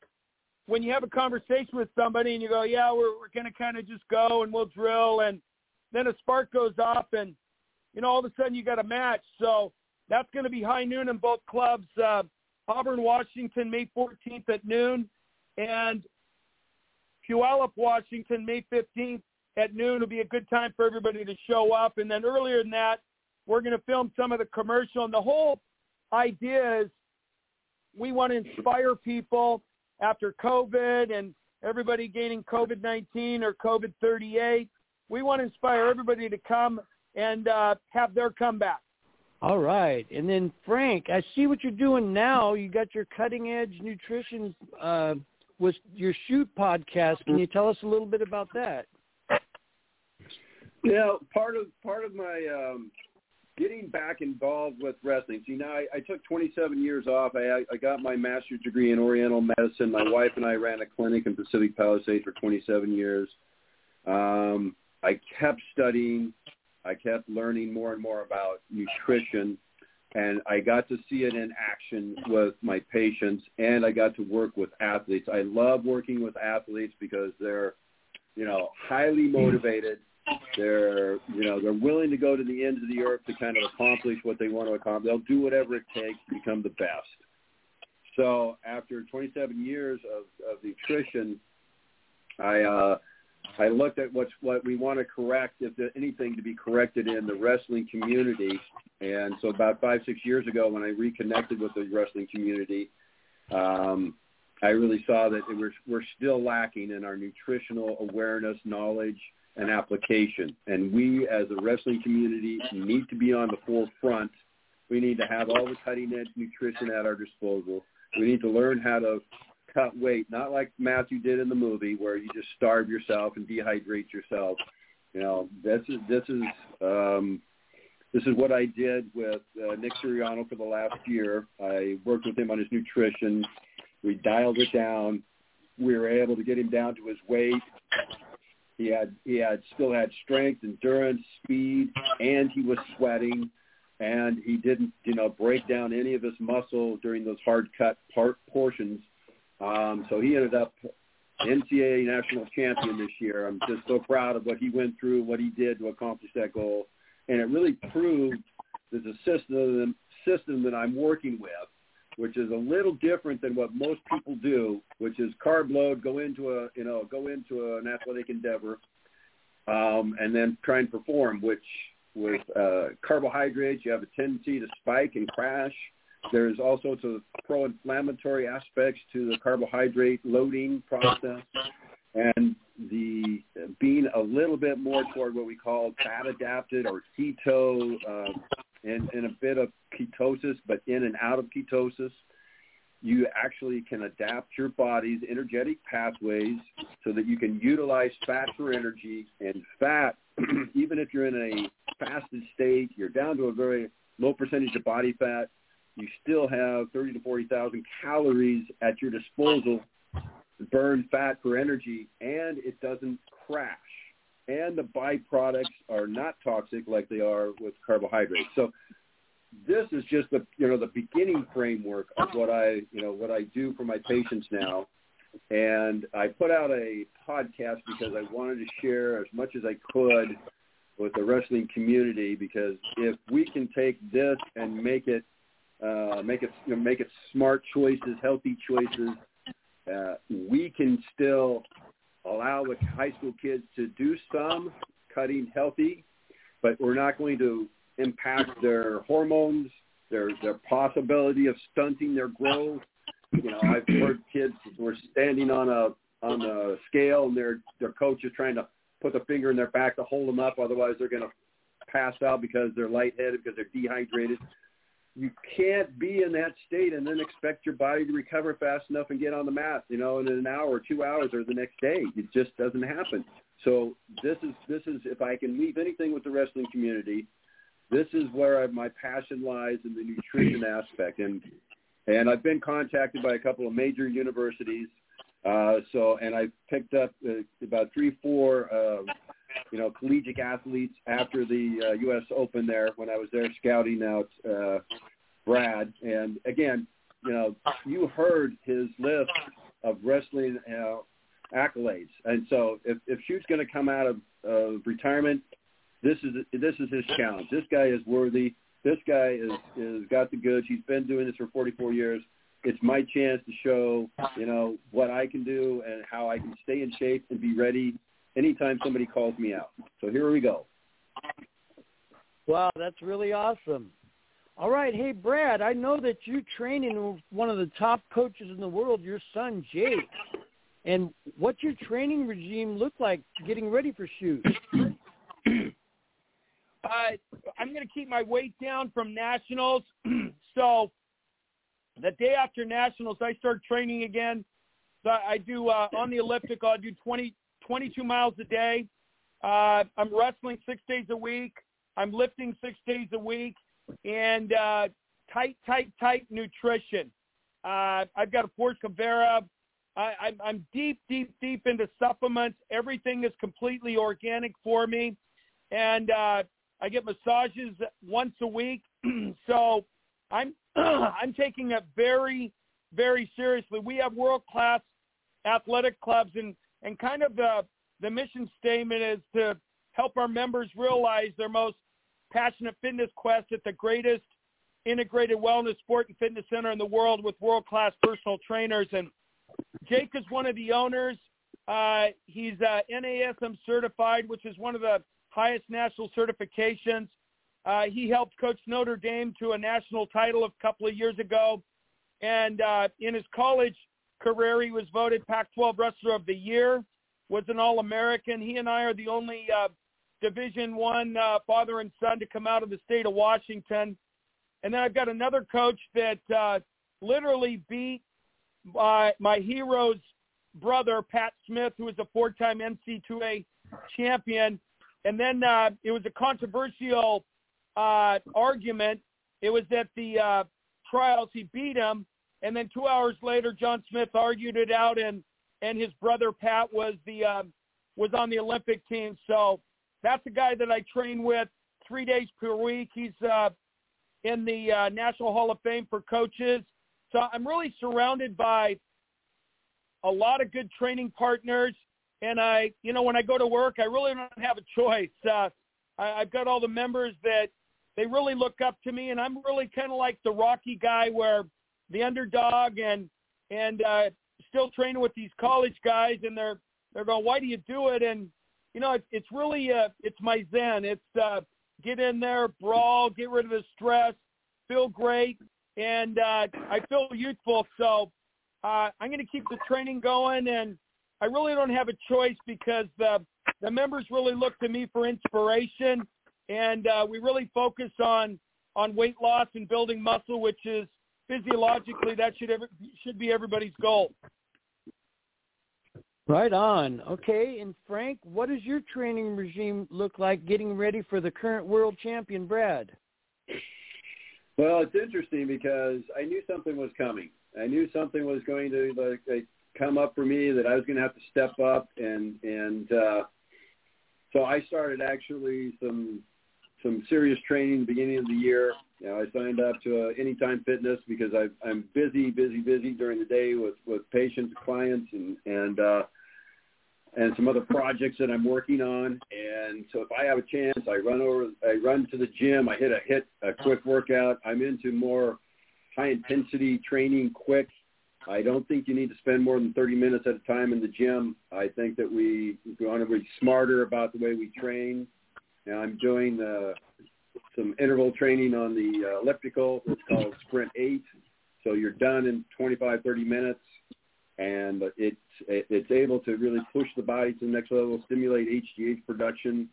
Speaker 4: when you have a conversation with somebody and you go, yeah, we're, we're going to kind of just go and we'll drill, and then a spark goes off, and you know, all of a sudden you got a match. So that's going to be high noon in both clubs. Uh, Auburn, Washington, May 14th at noon, and Puyallup, Washington, May 15th at noon will be a good time for everybody to show up. And then earlier than that, we're going to film some of the commercial. And the whole idea is we want to inspire people after COVID and everybody gaining COVID-19 or COVID-38. We want to inspire everybody to come and uh, have their comeback.
Speaker 1: All right. And then Frank, I see what you're doing now. You got your cutting edge nutrition uh, with your shoot podcast. Can you tell us a little bit about that?
Speaker 5: Yeah, part of part of my um, getting back involved with wrestling. See, now I, I took 27 years off. I, I got my master's degree in Oriental medicine. My wife and I ran a clinic in Pacific Palisades for 27 years. Um, I kept studying. I kept learning more and more about nutrition, and I got to see it in action with my patients, and I got to work with athletes. I love working with athletes because they're, you know, highly motivated they're you know they're willing to go to the ends of the earth to kind of accomplish what they want to accomplish. They'll do whatever it takes to become the best. So after 27 years of, of nutrition, I uh, I looked at what's what we want to correct, if there's anything to be corrected in the wrestling community. And so about five six years ago, when I reconnected with the wrestling community, um, I really saw that was, we're still lacking in our nutritional awareness, knowledge, and application. And we as a wrestling community need to be on the forefront. We need to have all the cutting edge nutrition at our disposal. We need to learn how to cut weight, not like Matthew did in the movie where you just starve yourself and dehydrate yourself. You know, this is this is um this is what I did with uh, Nick Suriano for the last year. I worked with him on his nutrition. We dialed it down. We were able to get him down to his weight. He had he had still had strength, endurance, speed, and he was sweating, and he didn't you know break down any of his muscle during those hard cut part portions. Um, so he ended up NCAA national champion this year. I'm just so proud of what he went through, what he did to accomplish that goal, and it really proved that the system system that I'm working with which is a little different than what most people do, which is carb load, go into a you know go into an athletic endeavor, um, and then try and perform. Which with uh, carbohydrates, you have a tendency to spike and crash. There's all sorts of pro-inflammatory aspects to the carbohydrate loading process, and the being a little bit more toward what we call fat adapted or keto uh, and, and a bit of ketosis, but in and out of ketosis. You actually can adapt your body's energetic pathways so that you can utilize fat for energy, and fat even if you're in a fasted state, you're down to a very low percentage of body fat, you still have 30 to 40,000 calories at your disposal to burn fat for energy, and it doesn't crash. And the byproducts are not toxic like they are with carbohydrates. So this is just the you know the beginning framework of what I you know what I do for my patients now. And I put out a podcast because I wanted to share as much as I could with the wrestling community because if we can take this and make it uh, make it you know, make it smart choices, healthy choices, uh, we can still allow the high school kids to do some cutting healthy, but we're not going to impact their hormones, their their possibility of stunting their growth. You know, I've heard kids who are standing on a on a scale and their their coach is trying to put the finger in their back to hold them up, otherwise they're going to pass out because they're lightheaded because they're dehydrated. You can't be in that state and then expect your body to recover fast enough and get on the mat, you know, in an hour or two hours or the next day. It just doesn't happen. So this is this is if I can leave anything with the wrestling community, this is where I, my passion lies in the nutrition aspect. And and I've been contacted by a couple of major universities. Uh, so and I picked up uh, about three, four, uh, you know, collegiate athletes after the uh, U.S. Open there when I was there scouting out uh, Brad. And again, you know, you heard his list of wrestling uh, accolades. And so if if Shoot's going to come out of uh, retirement this is this is his challenge. This guy is worthy. This guy is is got the goods. He's been doing this for 44 years. It's my chance to show, you know, what I can do and how I can stay in shape and be ready anytime somebody calls me out. So here we go.
Speaker 1: Wow, that's really awesome. All right, hey Brad, I know that you training with one of the top coaches in the world, your son Jake. And what's your training regime look like getting ready for shoots?
Speaker 4: Uh, I'm going to keep my weight down from nationals. so the day after nationals, I start training again. So I do uh, on the elliptical. I do 20, 22 miles a day. Uh, I'm wrestling six days a week. I'm lifting six days a week, and uh, tight, tight, tight nutrition. Uh, I've got a Force Cavera. I, I'm, I'm deep, deep, deep into supplements. Everything is completely organic for me, and uh, I get massages once a week. so I'm I'm taking it very very seriously. We have world class athletic clubs and and kind of the the mission statement is to help our members realize their most passionate fitness quest at the greatest integrated wellness sport and fitness center in the world with world class personal trainers and Jake is one of the owners. Uh, he's uh, NASM certified, which is one of the highest national certifications. Uh, he helped coach Notre Dame to a national title a couple of years ago. And uh, in his college career, he was voted Pac-12 Wrestler of the Year, was an All-American. He and I are the only uh, Division One uh, father and son to come out of the state of Washington. And then I've got another coach that uh, literally beat my, my hero's brother, Pat Smith, who is a four-time NC2A champion and then uh, it was a controversial uh, argument. It was at the uh, trials he beat him, and then two hours later, John Smith argued it out, and and his brother Pat was the um, was on the Olympic team. So that's a guy that I train with three days per week. He's uh, in the uh, National Hall of Fame for coaches. So I'm really surrounded by a lot of good training partners and I, you know, when I go to work, I really don't have a choice. Uh, I, I've got all the members that they really look up to me, and I'm really kind of like the Rocky guy, where the underdog and and uh, still training with these college guys, and they're they're going, why do you do it? And you know, it's it's really uh, it's my zen. It's uh, get in there, brawl, get rid of the stress, feel great, and uh, I feel youthful. So uh, I'm going to keep the training going and I really don't have a choice because the the members really look to me for inspiration, and uh, we really focus on on weight loss and building muscle, which is physiologically that should ever, should be everybody's goal.
Speaker 1: Right on. Okay, and Frank, what does your training regime look like getting ready for the current world champion, Brad?
Speaker 5: Well, it's interesting because I knew something was coming. I knew something was going to like, like come up for me that I was going to have to step up and and uh, so I started actually some some serious training beginning of the year. You know, I signed up to uh, Anytime Fitness because I, I'm busy, busy, busy during the day with with patients, clients, and and uh, and some other projects that I'm working on. And so if I have a chance, I run over, I run to the gym, I hit a hit a quick workout. I'm into more high intensity training, quick. I don't think you need to spend more than 30 minutes at a time in the gym. I think that we, we want to be smarter about the way we train. And I'm doing uh, some interval training on the uh, elliptical. It's called Sprint 8. So you're done in 25, 30 minutes and it's it's able to really push the body to the next level, stimulate HGH production.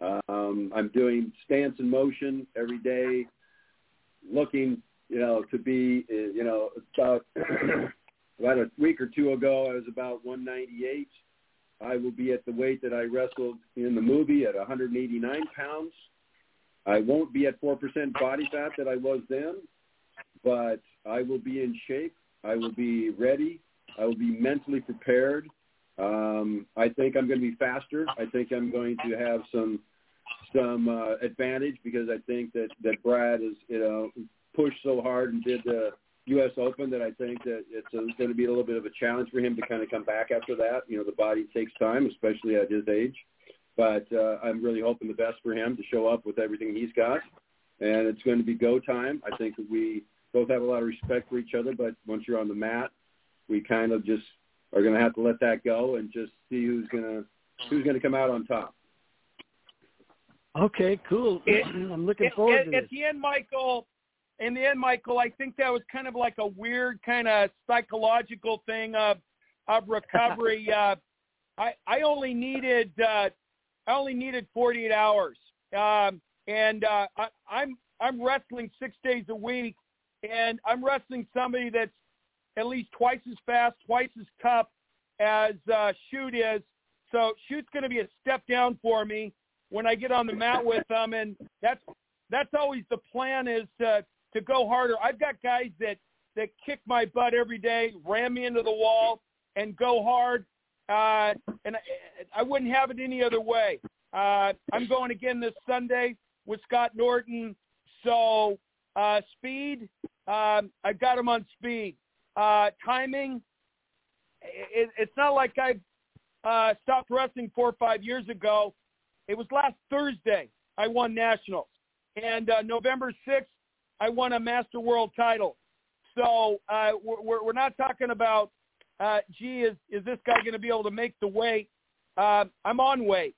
Speaker 5: Um, I'm doing stance and motion every day, looking, you know, to be, you know, about about a week or two ago, I was about 198. I will be at the weight that I wrestled in the movie at 189 pounds. I won't be at 4% body fat that I was then, but I will be in shape. I will be ready. I will be mentally prepared. Um, I think I'm going to be faster. I think I'm going to have some some uh, advantage because I think that that Brad is you know pushed so hard and did the U.S. Open that I think that it's, a, it's going to be a little bit of a challenge for him to kind of come back after that. You know, the body takes time, especially at his age. But uh, I'm really hoping the best for him to show up with everything he's got, and it's going to be go time. I think we both have a lot of respect for each other, but once you're on the mat, we kind of just are going to have to let that go and just see who's going to who's going to come out on top.
Speaker 1: Okay, cool.
Speaker 4: It,
Speaker 1: I'm looking
Speaker 4: at,
Speaker 1: forward
Speaker 4: at,
Speaker 1: to this.
Speaker 4: At the end, Michael, in the end, Michael, I think that was kind of like a weird kind of psychological thing of of recovery. uh, I I only needed uh, I only needed 48 hours, um, and uh, I, I'm I'm wrestling six days a week, and I'm wrestling somebody that's at least twice as fast, twice as tough as uh, Shoot is. So Shoot's going to be a step down for me when I get on the mat with them, and that's that's always the plan is to to go harder. I've got guys that that kick my butt every day, ram me into the wall, and go hard. Uh, and I, I wouldn't have it any other way. Uh, I'm going again this Sunday with Scott Norton. So uh, speed, um, I've got him on speed. Uh, timing, it, it's not like I uh, stopped wrestling four or five years ago. It was last Thursday I won nationals, and uh, November sixth I won a Master World title. So uh, we're, we're not talking about, uh, gee, is is this guy going to be able to make the weight? Uh, I'm on weight,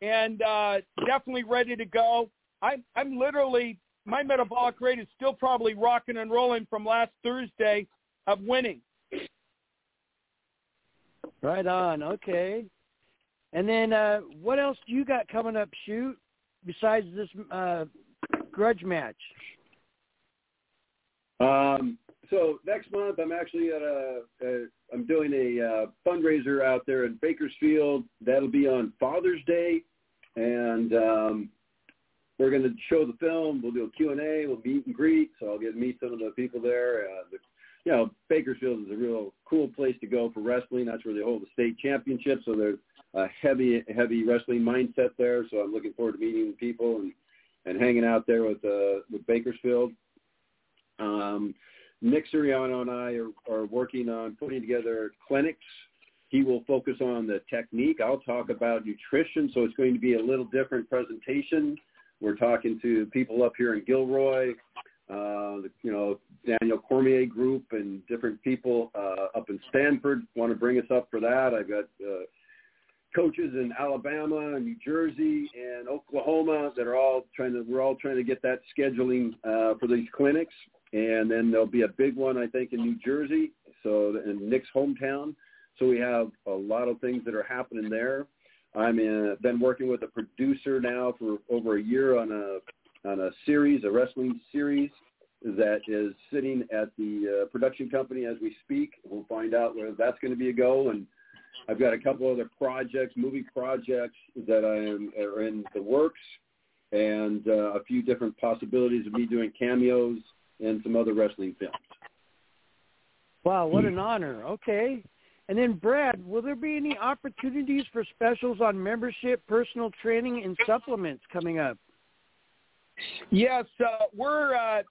Speaker 4: and uh, definitely ready to go. I'm I'm literally my metabolic rate is still probably rocking and rolling from last Thursday of winning.
Speaker 1: Right on. Okay. And then uh, what else do you got coming up, shoot, besides this uh, grudge match?
Speaker 5: Um, so next month I'm actually at a, a I'm doing a uh, fundraiser out there in Bakersfield. That'll be on Father's Day, and um, we're going to show the film. We'll do a Q and A. We'll meet and greet. So I'll get to meet some of the people there. Uh, the you know, Bakersfield is a real cool place to go for wrestling. That's where they hold the state championship. So there's a heavy, heavy wrestling mindset there. So I'm looking forward to meeting people and, and hanging out there with, uh, with Bakersfield. Um, Nick Suriano and I are, are working on putting together clinics. He will focus on the technique. I'll talk about nutrition. So it's going to be a little different presentation. We're talking to people up here in Gilroy, uh, you know, Daniel Cormier group and different people uh, up in Stanford want to bring us up for that. I've got uh, coaches in Alabama New Jersey and Oklahoma that are all trying to, we're all trying to get that scheduling uh, for these clinics. And then there'll be a big one, I think, in New Jersey, so in Nick's hometown. So we have a lot of things that are happening there. I'm in, been working with a producer now for over a year on a on a series, a wrestling series that is sitting at the uh, production company as we speak. We'll find out whether that's going to be a go and I've got a couple other projects, movie projects that I am are in the works, and uh, a few different possibilities of me doing cameos and some other wrestling films.
Speaker 1: Wow, what an honor. Okay. And then, Brad, will there be any opportunities for specials on membership, personal training, and supplements coming up?
Speaker 4: Yes, uh, we're uh,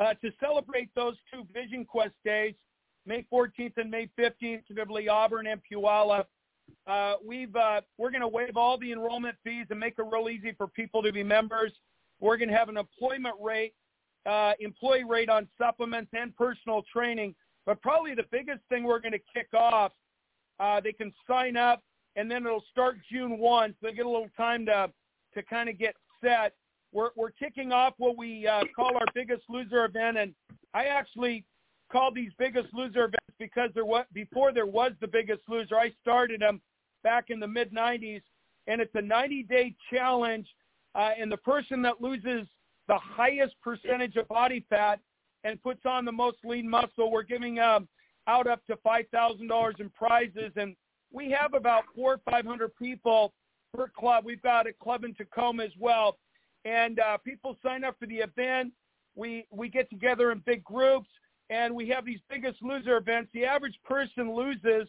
Speaker 4: uh, to celebrate those two Vision Quest days, May 14th and May 15th, Beverly Auburn and Puyallup. Uh, we've uh, we're going to waive all the enrollment fees and make it real easy for people to be members. We're going to have an employment rate, uh, employee rate on supplements and personal training. But probably the biggest thing we're going to kick off, uh, they can sign up, and then it'll start June 1, so they get a little time to to kind of get set we're we're kicking off what we uh, call our biggest loser event, and I actually call these biggest loser events because there was before there was the biggest loser. I started them back in the mid '90s, and it's a 90-day challenge, uh, and the person that loses the highest percentage of body fat and puts on the most lean muscle, we're giving um, out up to five thousand dollars in prizes, and we have about four or five hundred people per club. We've got a club in Tacoma as well and uh, people sign up for the event. We we get together in big groups, and we have these biggest loser events. The average person loses,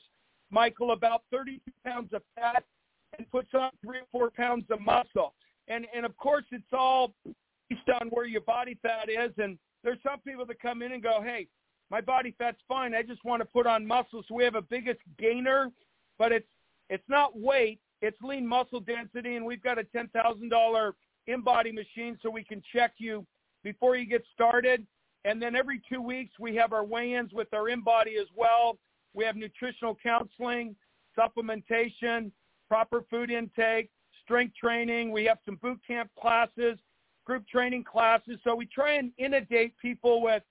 Speaker 4: Michael, about 32 pounds of fat and puts on three or four pounds of muscle. And and of course, it's all based on where your body fat is. And there's some people that come in and go, hey, my body fat's fine. I just want to put on muscle. So we have a biggest gainer, but it's it's not weight. It's lean muscle density, and we've got a ten thousand dollar InBody machine so we can check you before you get started. And then every two weeks we have our weigh-ins with our InBody as well. We have nutritional counseling, supplementation, proper food intake, strength training. We have some boot camp classes, group training classes. So we try and inundate people with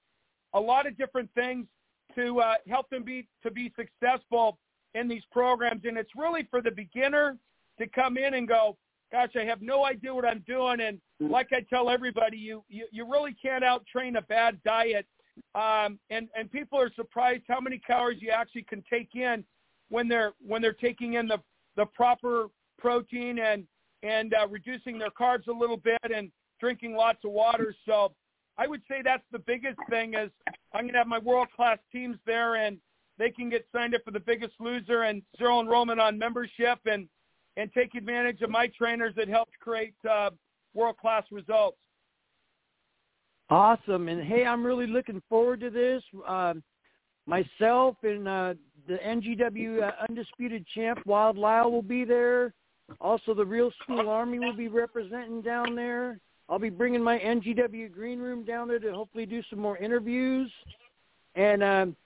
Speaker 4: a lot of different things to uh, help them be to be successful in these programs. And it's really for the beginner to come in and go, gosh, I have no idea what I'm doing. And like I tell everybody, you you, you really can't out train a bad diet. Um, and and people are surprised how many calories you actually can take in when they're when they're taking in the the proper protein and and uh, reducing their carbs a little bit and drinking lots of water. So I would say that's the biggest thing is I'm going to have my world class teams there and they can get signed up for the biggest loser and zero enrollment on membership and and take advantage of my trainers that helped create uh, world-class results.
Speaker 1: Awesome. And hey, I'm really looking forward to this. Uh, myself and uh, the NGW uh, Undisputed Champ Wild Lyle will be there. Also, the Real School Army will be representing down there. I'll be bringing my NGW Green Room down there to hopefully do some more interviews. And um,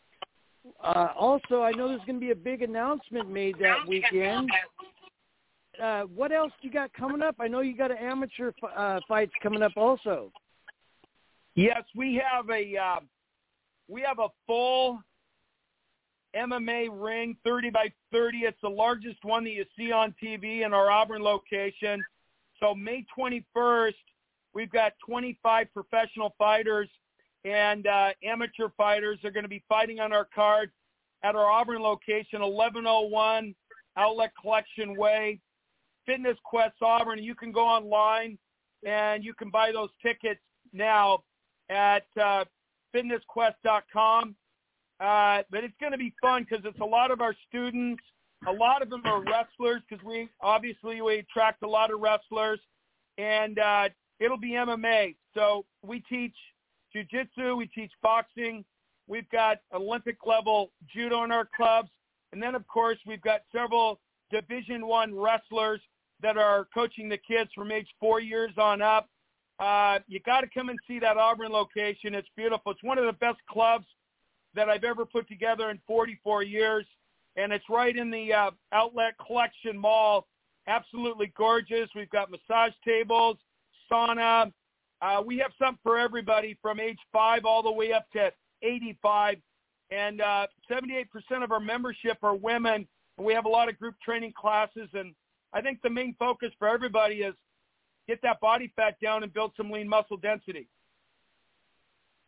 Speaker 1: uh, also, I know there's going to be a big announcement made that weekend uh, what else you got coming up? I know you got an amateur uh, fights coming up also.
Speaker 4: Yes, we have a uh, we have a full MMA ring, 30 by 30. It's the largest one that you see on TV in our Auburn location. So May 21st, we've got 25 professional fighters and uh, amateur fighters are going to be fighting on our card at our Auburn location, 1101 Outlet Collection Way. Fitness Quest Auburn. You can go online and you can buy those tickets now at uh, fitnessquest.com. Uh, but it's going to be fun because it's a lot of our students. A lot of them are wrestlers because we obviously we attract a lot of wrestlers, and uh, it'll be MMA. So we teach jujitsu, we teach boxing. We've got Olympic level judo in our clubs, and then of course we've got several Division One wrestlers that are coaching the kids from age four years on up. Uh, you got to come and see that Auburn location. It's beautiful. It's one of the best clubs that I've ever put together in 44 years, and it's right in the uh, Outlet Collection Mall. Absolutely gorgeous. We've got massage tables, sauna. Uh, we have something for everybody from age five all the way up to 85. And uh, 78% of our membership are women. And we have a lot of group training classes and I think the main focus for everybody is get that body fat down and build some lean muscle density.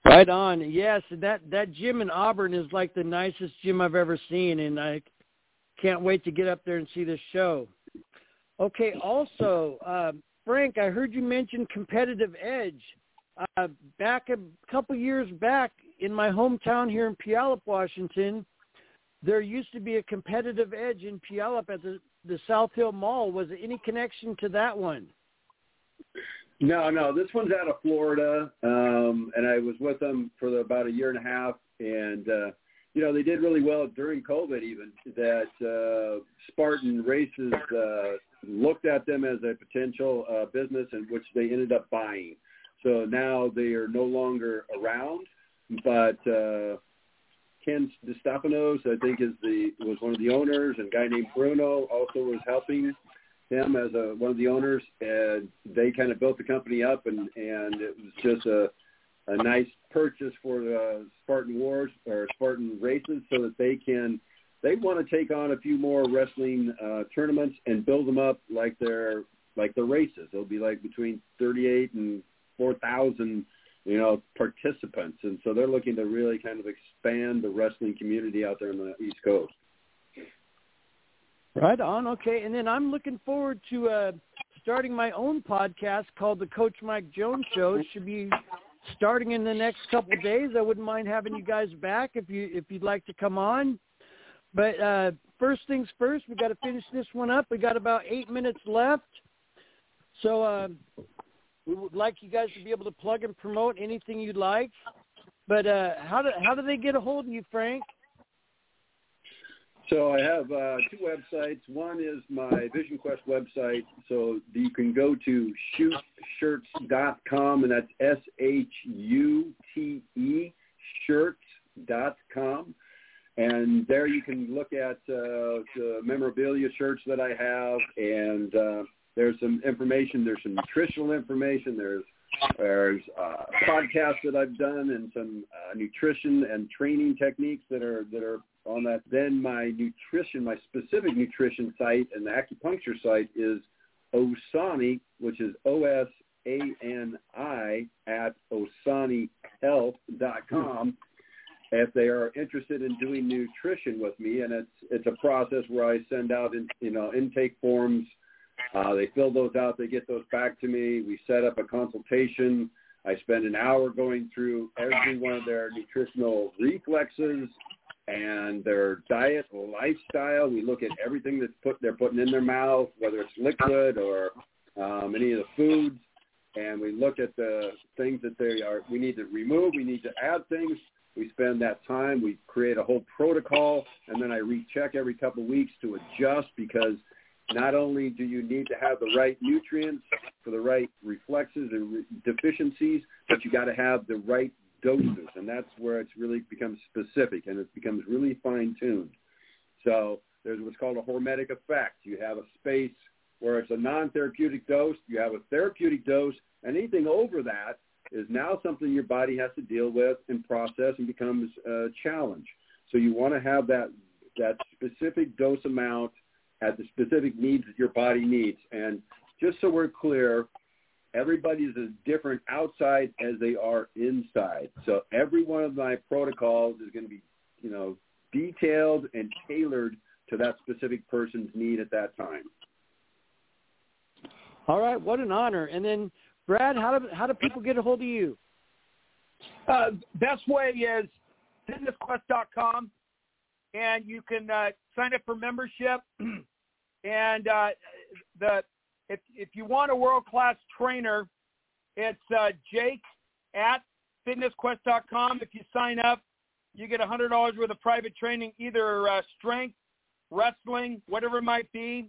Speaker 1: Right on. Yes, that that gym in Auburn is like the nicest gym I've ever seen, and I can't wait to get up there and see this show. Okay, also, uh, Frank, I heard you mention competitive edge. Uh, back a couple years back in my hometown here in Puyallup, Washington, there used to be a competitive edge in Puyallup at the, the South Hill Mall. Was there any connection to that one?
Speaker 5: No, no. This one's out of Florida, um, and I was with them for the, about a year and a half, and uh, you know they did really well during COVID. Even that uh, Spartan Races uh, looked at them as a potential uh, business, in which they ended up buying. So now they are no longer around, but uh, Ken DeStefanos, I think, is the was one of the owners, and a guy named Bruno also was helping him as a, one of the owners, and they kind of built the company up, and and it was just a a nice purchase for the Spartan Wars or Spartan races, so that they can they want to take on a few more wrestling uh, tournaments and build them up like they're like the races. It'll be like between 38 and 4,000, you know, participants, and so they're looking to really kind of expand the wrestling community out there on the East Coast.
Speaker 1: Right on. Okay, and then I'm looking forward to uh, starting my own podcast called the Coach Mike Jones Show. It should be starting in the next couple of days. I wouldn't mind having you guys back if you if you'd like to come on. But uh, first things first, we got to finish this one up. We got about eight minutes left, so uh, we would like you guys to be able to plug and promote anything you'd like. But uh, how do how do they get a hold of you, Frank?
Speaker 5: So I have uh, two websites. One is my Vision Quest website. So you can go to shuteshirts.com, and that's S-H-U-T-E, shirts.com. And there you can look at uh, the memorabilia shirts that I have, and uh, there's some information. There's some nutritional information. There's there's uh, podcasts that I've done, and some uh, nutrition and training techniques that are that are on that. Then my nutrition, my specific nutrition site and the acupuncture site is Osani, which is O S A N I at osanihealth.com. If they are interested in doing nutrition with me, and it's it's a process where I send out in, you know intake forms. Uh, they fill those out. They get those back to me. We set up a consultation. I spend an hour going through every one of their nutritional reflexes, and their diet lifestyle. We look at everything that's put they're putting in their mouth, whether it's liquid or um, any of the foods, and we look at the things that they are. We need to remove. We need to add things. We spend that time. We create a whole protocol, and then I recheck every couple of weeks to adjust because not only do you need to have the right nutrients for the right reflexes and re- deficiencies, but you got to have the right doses, and that's where it's really becomes specific and it becomes really fine-tuned. So there's what's called a hormetic effect. You have a space where it's a non-therapeutic dose. You have a therapeutic dose, and anything over that is now something your body has to deal with and process and becomes a challenge. So you want to have that that specific dose amount at the specific needs that your body needs. And just so we're clear, everybody's as different outside as they are inside. So every one of my protocols is going to be, you know, detailed and tailored to that specific person's need at that time.
Speaker 1: All right, what an honor. And then, Brad, how do how do people get a hold of you?
Speaker 4: Uh, best way is fitnessquest.com, and you can uh, sign up for membership. and uh, the if if you want a world class trainer, it's uh, Jake at fitnessquest.com. If you sign up, you get a hundred dollars worth of private training, either uh, strength, wrestling, whatever it might be.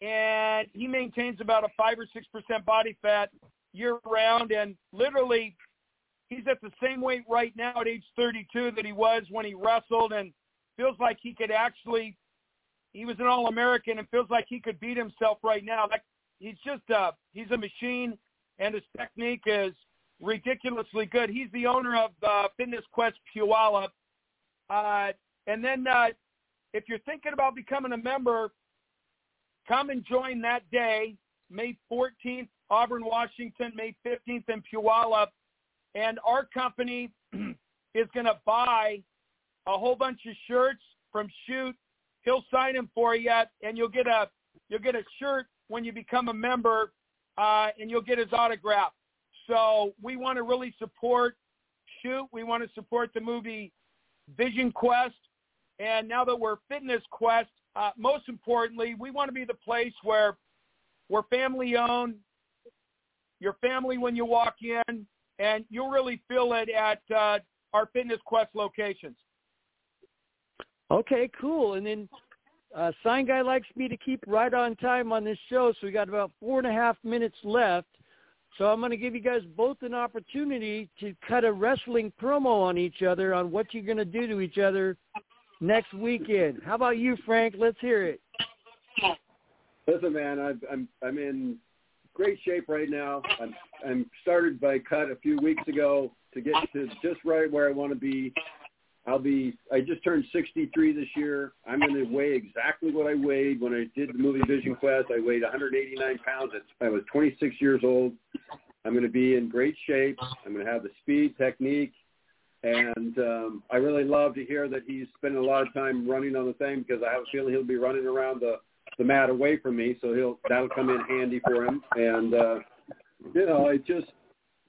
Speaker 4: And he maintains about a five or six percent body fat year round, and literally, he's at the same weight right now at age 32 that he was when he wrestled, and feels like he could actually. He was an All-American and feels like he could beat himself right now. That he's just uh he's a machine and his technique is ridiculously good. He's the owner of uh, Fitness Quest Puyallup. Uh, and then uh, if you're thinking about becoming a member, come and join that day, May 14th, Auburn, Washington, May 15th in Puyallup. And our company is going to buy a whole bunch of shirts from Shoot he'll sign them for you, and you'll get a you'll get a shirt when you become a member, uh, and you'll get his autograph. So we want to really support Shoot. We want to support the movie Vision Quest, and now that we're Fitness Quest, uh, most importantly, we want to be the place where we're family owned. Your family when you walk in, and you'll really feel it at uh, our Fitness Quest locations.
Speaker 1: Okay, cool. And then uh, Sign Guy likes me to keep right on time on this show, so we got about four and a half minutes left. So I'm going to give you guys both an opportunity to cut a wrestling promo on each other on what you're going to do to each other next weekend. How about you, Frank? Let's hear it.
Speaker 5: Listen, man, I've, I'm I'm in great shape right now. I'm I'm started by cut a few weeks ago to get to just right where I want to be. I'll be. I just turned 63 this year. I'm going to weigh exactly what I weighed when I did the movie Vision Quest. I weighed 189 pounds. I was 26 years old. I'm going to be in great shape. I'm going to have the speed, technique, and um, I really love to hear that he's spending a lot of time running on the thing because I have a feeling he'll be running around the the mat away from me, so he'll that'll come in handy for him. And uh, you know, it just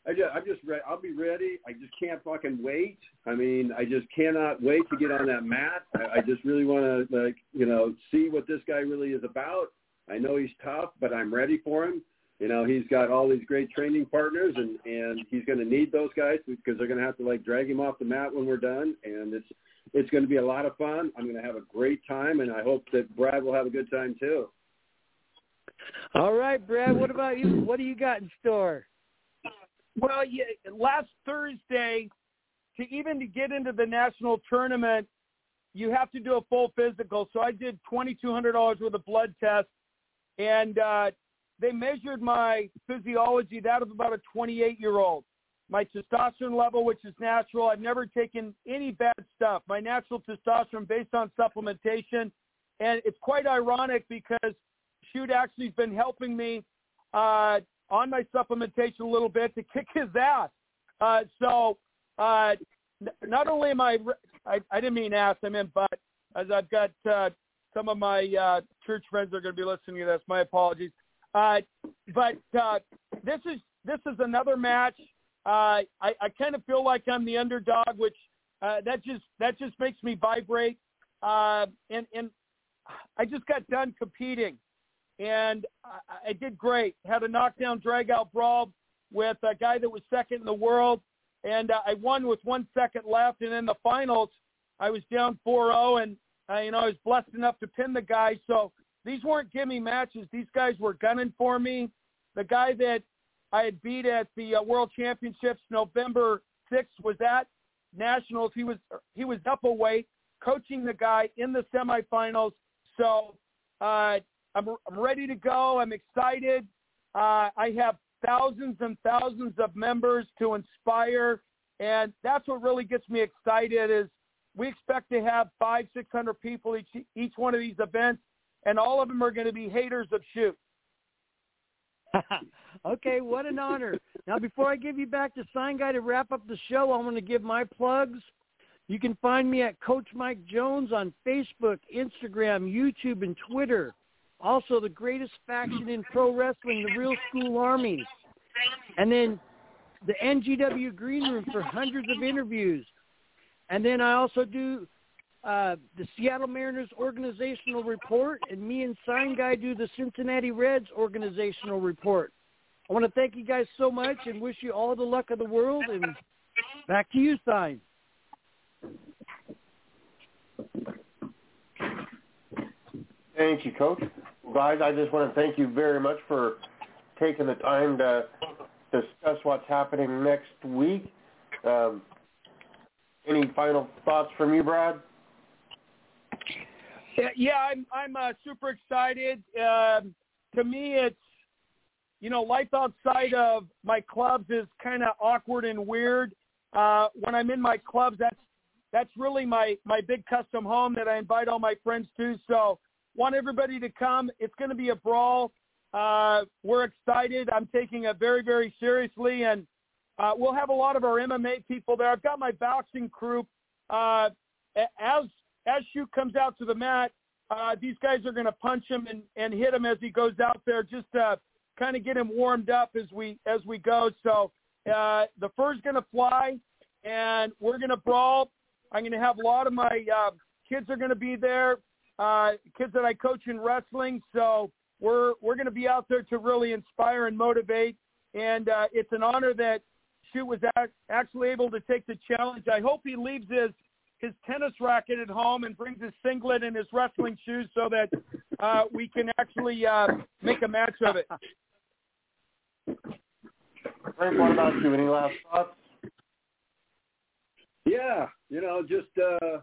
Speaker 5: I just, I'm just ready. I'll be ready. I just can't fucking wait. I mean, I just cannot wait to get on that mat. I, I just really want to, like, you know, see what this guy really is about. I know he's tough, but I'm ready for him. You know, he's got all these great training partners, and and he's going to need those guys because they're going to have to like drag him off the mat when we're done. And it's it's going to be a lot of fun. I'm going to have a great time, and I hope that Brad will have a good time too.
Speaker 1: All right, Brad. What about you? What do you got in store?
Speaker 4: Well, yeah, last Thursday, to even to get into the national tournament, you have to do a full physical. So I did twenty two hundred dollars worth of blood tests, and uh, they measured my physiology that of about a twenty eight year old. My testosterone level, which is natural, I've never taken any bad stuff. My natural testosterone based on supplementation, and it's quite ironic because Shoot actually has been helping me uh, on my supplementation a little bit to kick his ass. Uh, so uh, not only am I, I, I didn't mean ass, I meant butt, as I've got uh, some of my uh, church friends are going to be listening to this. My apologies. Uh, but uh, this is this is another match. Uh, I, I kind of feel like I'm the underdog, which uh, that just that just makes me vibrate. Uh, and and I just got done competing and I, I did great. Had a knockdown drag-out brawl with a guy that was second in the world, and uh, I won with one second left. And in the finals, I was down 4-0, and uh, you know I was blessed enough to pin the guy. So these weren't gimme matches. These guys were gunning for me. The guy that I had beat at the uh, World Championships November 6th was at Nationals. He was he was up a weight, coaching the guy in the semifinals. So uh, I'm, I'm ready to go. I'm excited. Uh, I have thousands and thousands of members to inspire, and that's what really gets me excited. Is we expect to have five, six hundred people each each one of these events, and all of them are going to be haters of shoot.
Speaker 1: okay, what an honor. Now, before I give you back to Sign Guy to wrap up the show, I want to give my plugs. You can find me at Coach Mike Jones on Facebook, Instagram, YouTube, and Twitter. Also, the greatest faction in pro wrestling, the Real School Army. And then the NGW Green Room for hundreds of interviews. And then I also do uh, the Seattle Mariners organizational report, and me and Sign Guy do the Cincinnati Reds organizational report. I want to thank you guys so much and wish you all the luck of the world. And back to you, Sign.
Speaker 3: Thank you, Coach. Guys, I just want to thank you very much for taking the time to discuss what's happening next week. Um, any final thoughts from you, Brad?
Speaker 4: Yeah, I'm I'm uh, super excited. Uh, to me, it's you know life outside of my clubs is kind of awkward and weird. Uh, when I'm in my clubs, that's that's really my my big custom home that I invite all my friends to. So want everybody to come. It's going to be a brawl. Uh, we're excited. I'm taking it very, very seriously, and uh, we'll have a lot of our MMA people there. I've got my boxing crew. Uh, as as shoot comes out to the mat, uh, these guys are going to punch him and, and hit him as he goes out there, just to kind of get him warmed up as we as we go. So uh, the fur's going to fly, and we're going to brawl. I'm going to have a lot of my uh, kids are going to be there, uh, kids that I coach in wrestling. So we're we're going to be out there to really inspire and motivate. And uh, it's an honor that Shoot was actually able to take the challenge. I hope he leaves his his tennis racket at home and brings his singlet and his wrestling shoes so that uh, we can actually uh, make a match of it.
Speaker 3: Frank, what about you? Any last thoughts?
Speaker 5: Yeah, you know, just uh,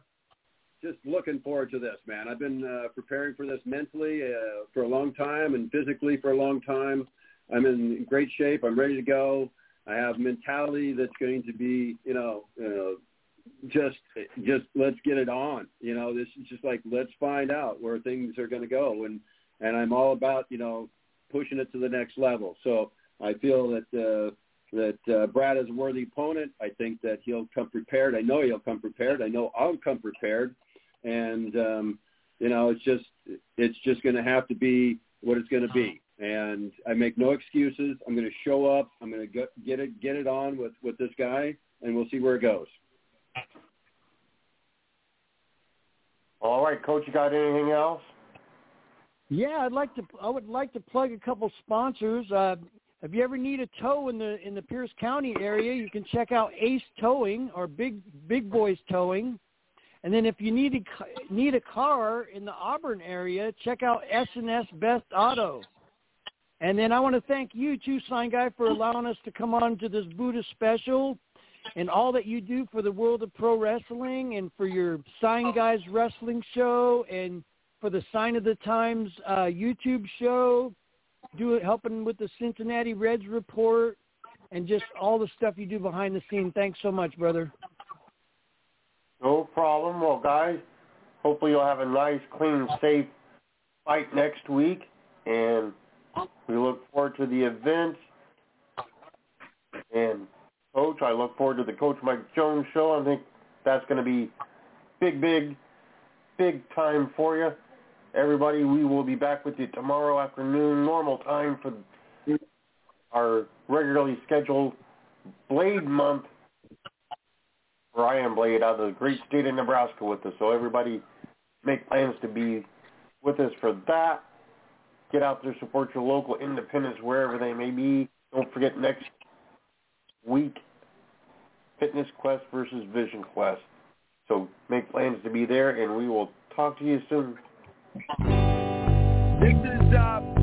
Speaker 5: just looking forward to this, man. I've been uh, preparing for this mentally uh, for a long time and physically for a long time. I'm in great shape. I'm ready to go. I have mentality that's going to be, you know, uh, just just let's get it on. You know, this is just like let's find out where things are going to go, and and I'm all about you know pushing it to the next level. So I feel that uh, that uh, Brad is a worthy opponent. I think that he'll come prepared. I know he'll come prepared. I know I'll come prepared, and um, you know it's just it's just going to have to be what it's going to be. And I make no excuses. I'm going to show up. I'm going to get it get it on with with this guy, and we'll see where it goes.
Speaker 3: All right, Coach, you got anything else?
Speaker 1: Yeah, I'd like to. I would like to plug a couple sponsors. Uh, if you ever need a tow in the in the Pierce County area, you can check out Ace Towing or Big Big Boys Towing. And then if you need a need a car in the Auburn area, check out S&S Best Auto. And then I want to thank you too, Sign Guy, for allowing us to come on to this Buddah special and all that you do for the world of pro wrestling and for your Sign Guys Wrestling show and for the Sign of the Times uh, YouTube show, do it helping with the Cincinnati Reds report and just all the stuff you do behind the scene. Thanks so much, brother.
Speaker 3: No problem. Well, guys, hopefully you'll have a nice, clean, safe fight next week, and we look forward to the event. And Coach. I look forward to the Coach Mike Jones show. I think that's going to be big, big, big time for you. Everybody, we will be back with you tomorrow afternoon, normal time for our regularly scheduled Blade Month am Blade out of the great state of Nebraska with us. So everybody make plans to be with us for that. Get out there, support your local independents wherever they may be. Don't forget next week, Fitness Quest versus Vision Quest. So make plans to be there, and we will talk to you soon.
Speaker 4: This is uh,